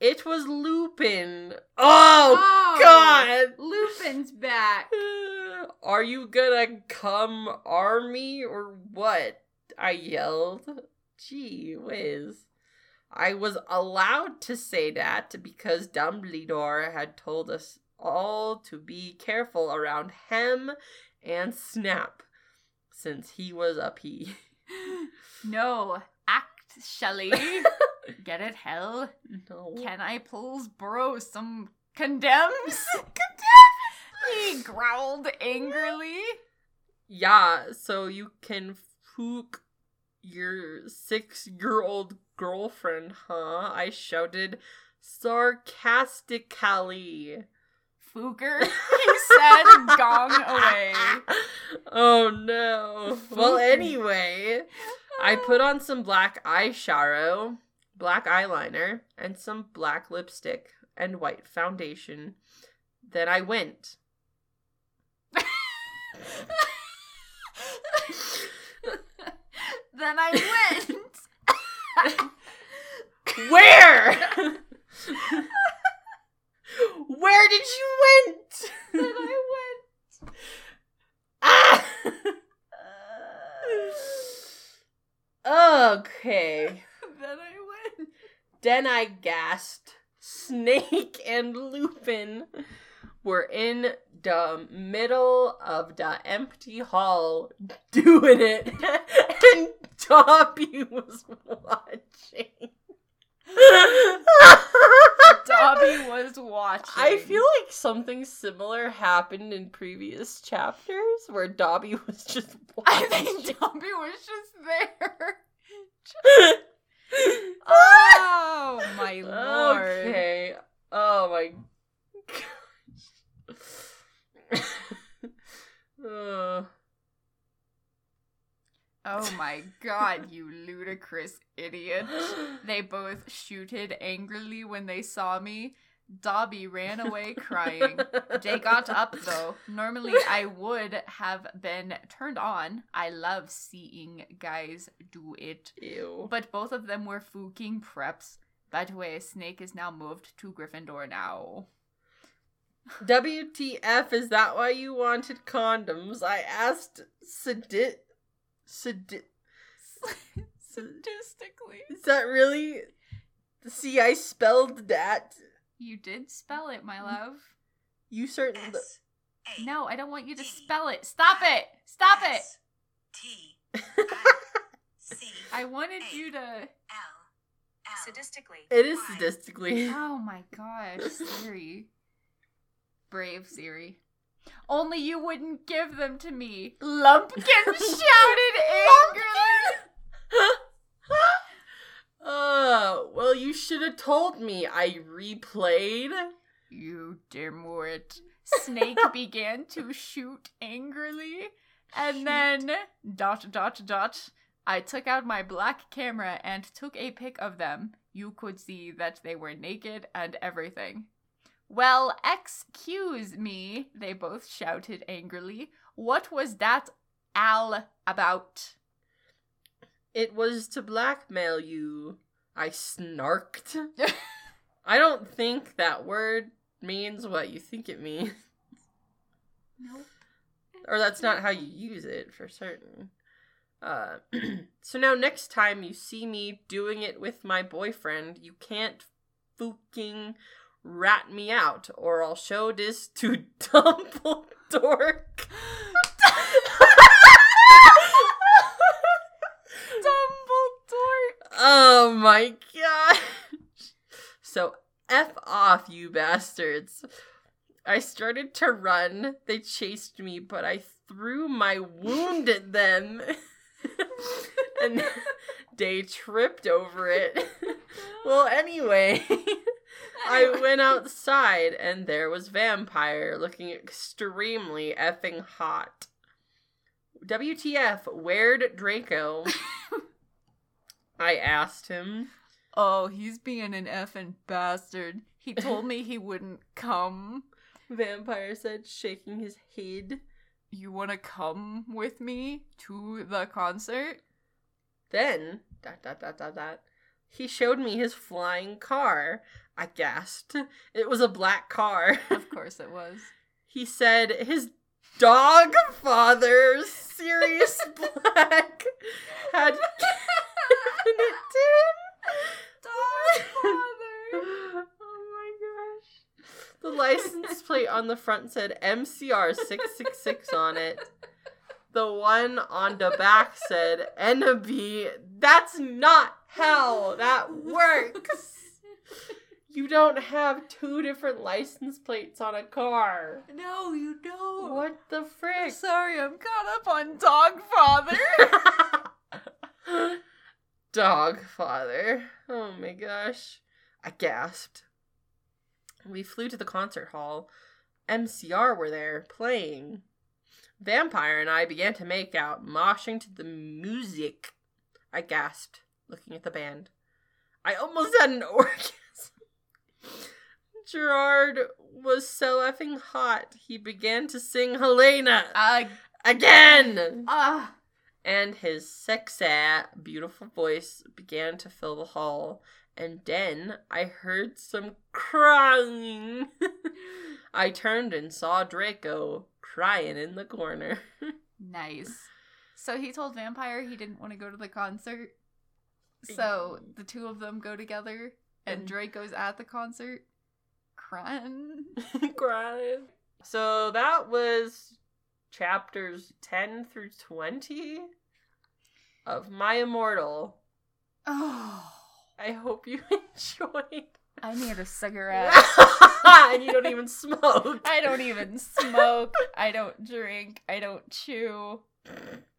It was Lupin. Oh, Oh, God! Lupin's back. Are you gonna come army or what? I yelled. Gee whiz. I was allowed to say that because Dumbledore had told us all to be careful around him and Snap since he was a P. No, actually. Get it, hell? No. Can I please borrow some condemns? condemns! he growled angrily. Yeah, so you can fook your six year old girlfriend, huh? I shouted sarcastically. Fooker, he said, gong away. Oh no. Well, anyway, I put on some black eyeshadow, black eyeliner, and some black lipstick and white foundation. Then I went. then I went. Where? Where did you went? then I went. ah! okay. Then I went. Then I gasped. Snake and Lupin were in the middle of the empty hall doing it, and Dobby was watching. Dobby was watching. I feel like something similar happened in previous chapters where Dobby was just watching. I think Dobby was just there. Oh my lord. Okay. Oh my gosh. uh, Oh my god, you ludicrous idiot. They both shooted angrily when they saw me. Dobby ran away crying. They got up though. Normally I would have been turned on. I love seeing guys do it. Ew. But both of them were fooking preps. By the way, Snake is now moved to Gryffindor now. WTF, is that why you wanted condoms? I asked Sadit. Sadit. Statistically. Is that really. See, I spelled that. You did spell it, my love. You certainly. S A No, I don't want you to spell it. Stop it! Stop it! S T I C I wanted you to. L L Sadistically. It is Why? statistically. Oh my gosh, Siri. Brave Siri. Only you wouldn't give them to me. Lumpkin shouted angrily. Oh, well, you should have told me. I replayed. You dimwit. Snake began to shoot angrily, and then dot dot dot. I took out my black camera and took a pic of them. You could see that they were naked and everything. Well, excuse me, they both shouted angrily. What was that Al about? It was to blackmail you. I snarked. I don't think that word means what you think it means. Nope. Or that's not how you use it for certain. Uh, so now next time you see me doing it with my boyfriend, you can't fucking rat me out, or I'll show this to Dumbledore. oh my gosh. So F off, you bastards. I started to run. They chased me, but I threw my wound at them. and they tripped over it. well, anyway, I went outside and there was Vampire looking extremely effing hot. WTF, where'd Draco? I asked him. Oh, he's being an effing bastard. He told me he wouldn't come. Vampire said, shaking his head. You want to come with me to the concert? Then, dot dot dot dot dot, he showed me his flying car. I gasped. It was a black car. Of course it was. He said his dog father, Sirius Black, had it him. oh my gosh. The license plate on the front said MCR 666 on it. The one on the back said NB. That's not how that works. You don't have two different license plates on a car. No, you don't. What the frick? Sorry, I'm caught up on Dog Father. Dog father. Oh my gosh. I gasped. We flew to the concert hall. MCR were there, playing. Vampire and I began to make out, moshing to the music. I gasped, looking at the band. I almost had an orgasm. Gerard was so effing hot, he began to sing Helena uh, again! uh, and his sexy, beautiful voice began to fill the hall. And then I heard some crying. I turned and saw Draco crying in the corner. nice. So he told Vampire he didn't want to go to the concert. So the two of them go together, and And- Draco's at the concert, crying. crying. So that was chapters 10 through 20 of My Immortal. Oh, I hope you enjoyed. I need a cigarette. and you don't even smoke. I don't even smoke. I don't drink. I don't chew.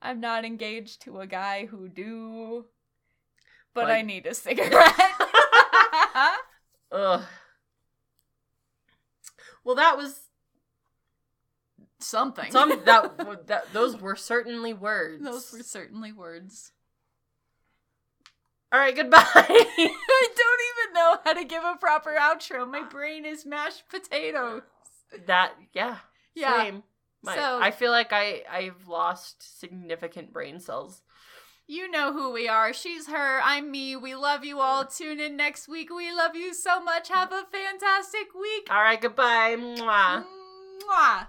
I'm not engaged to a guy who do. But But- I need a cigarette. Ugh. Well, that was Something. some that, that those were certainly words. Those were certainly words. All right, goodbye. I don't even know how to give a proper outro. My brain is mashed potatoes. that yeah, Yeah. Same. My, So- I feel like I I've lost significant brain cells. You know who we are. She's her. I'm me. We love you all. Tune in next week. We love you so much. Have a fantastic week. All right, goodbye. Mwah. Mwah.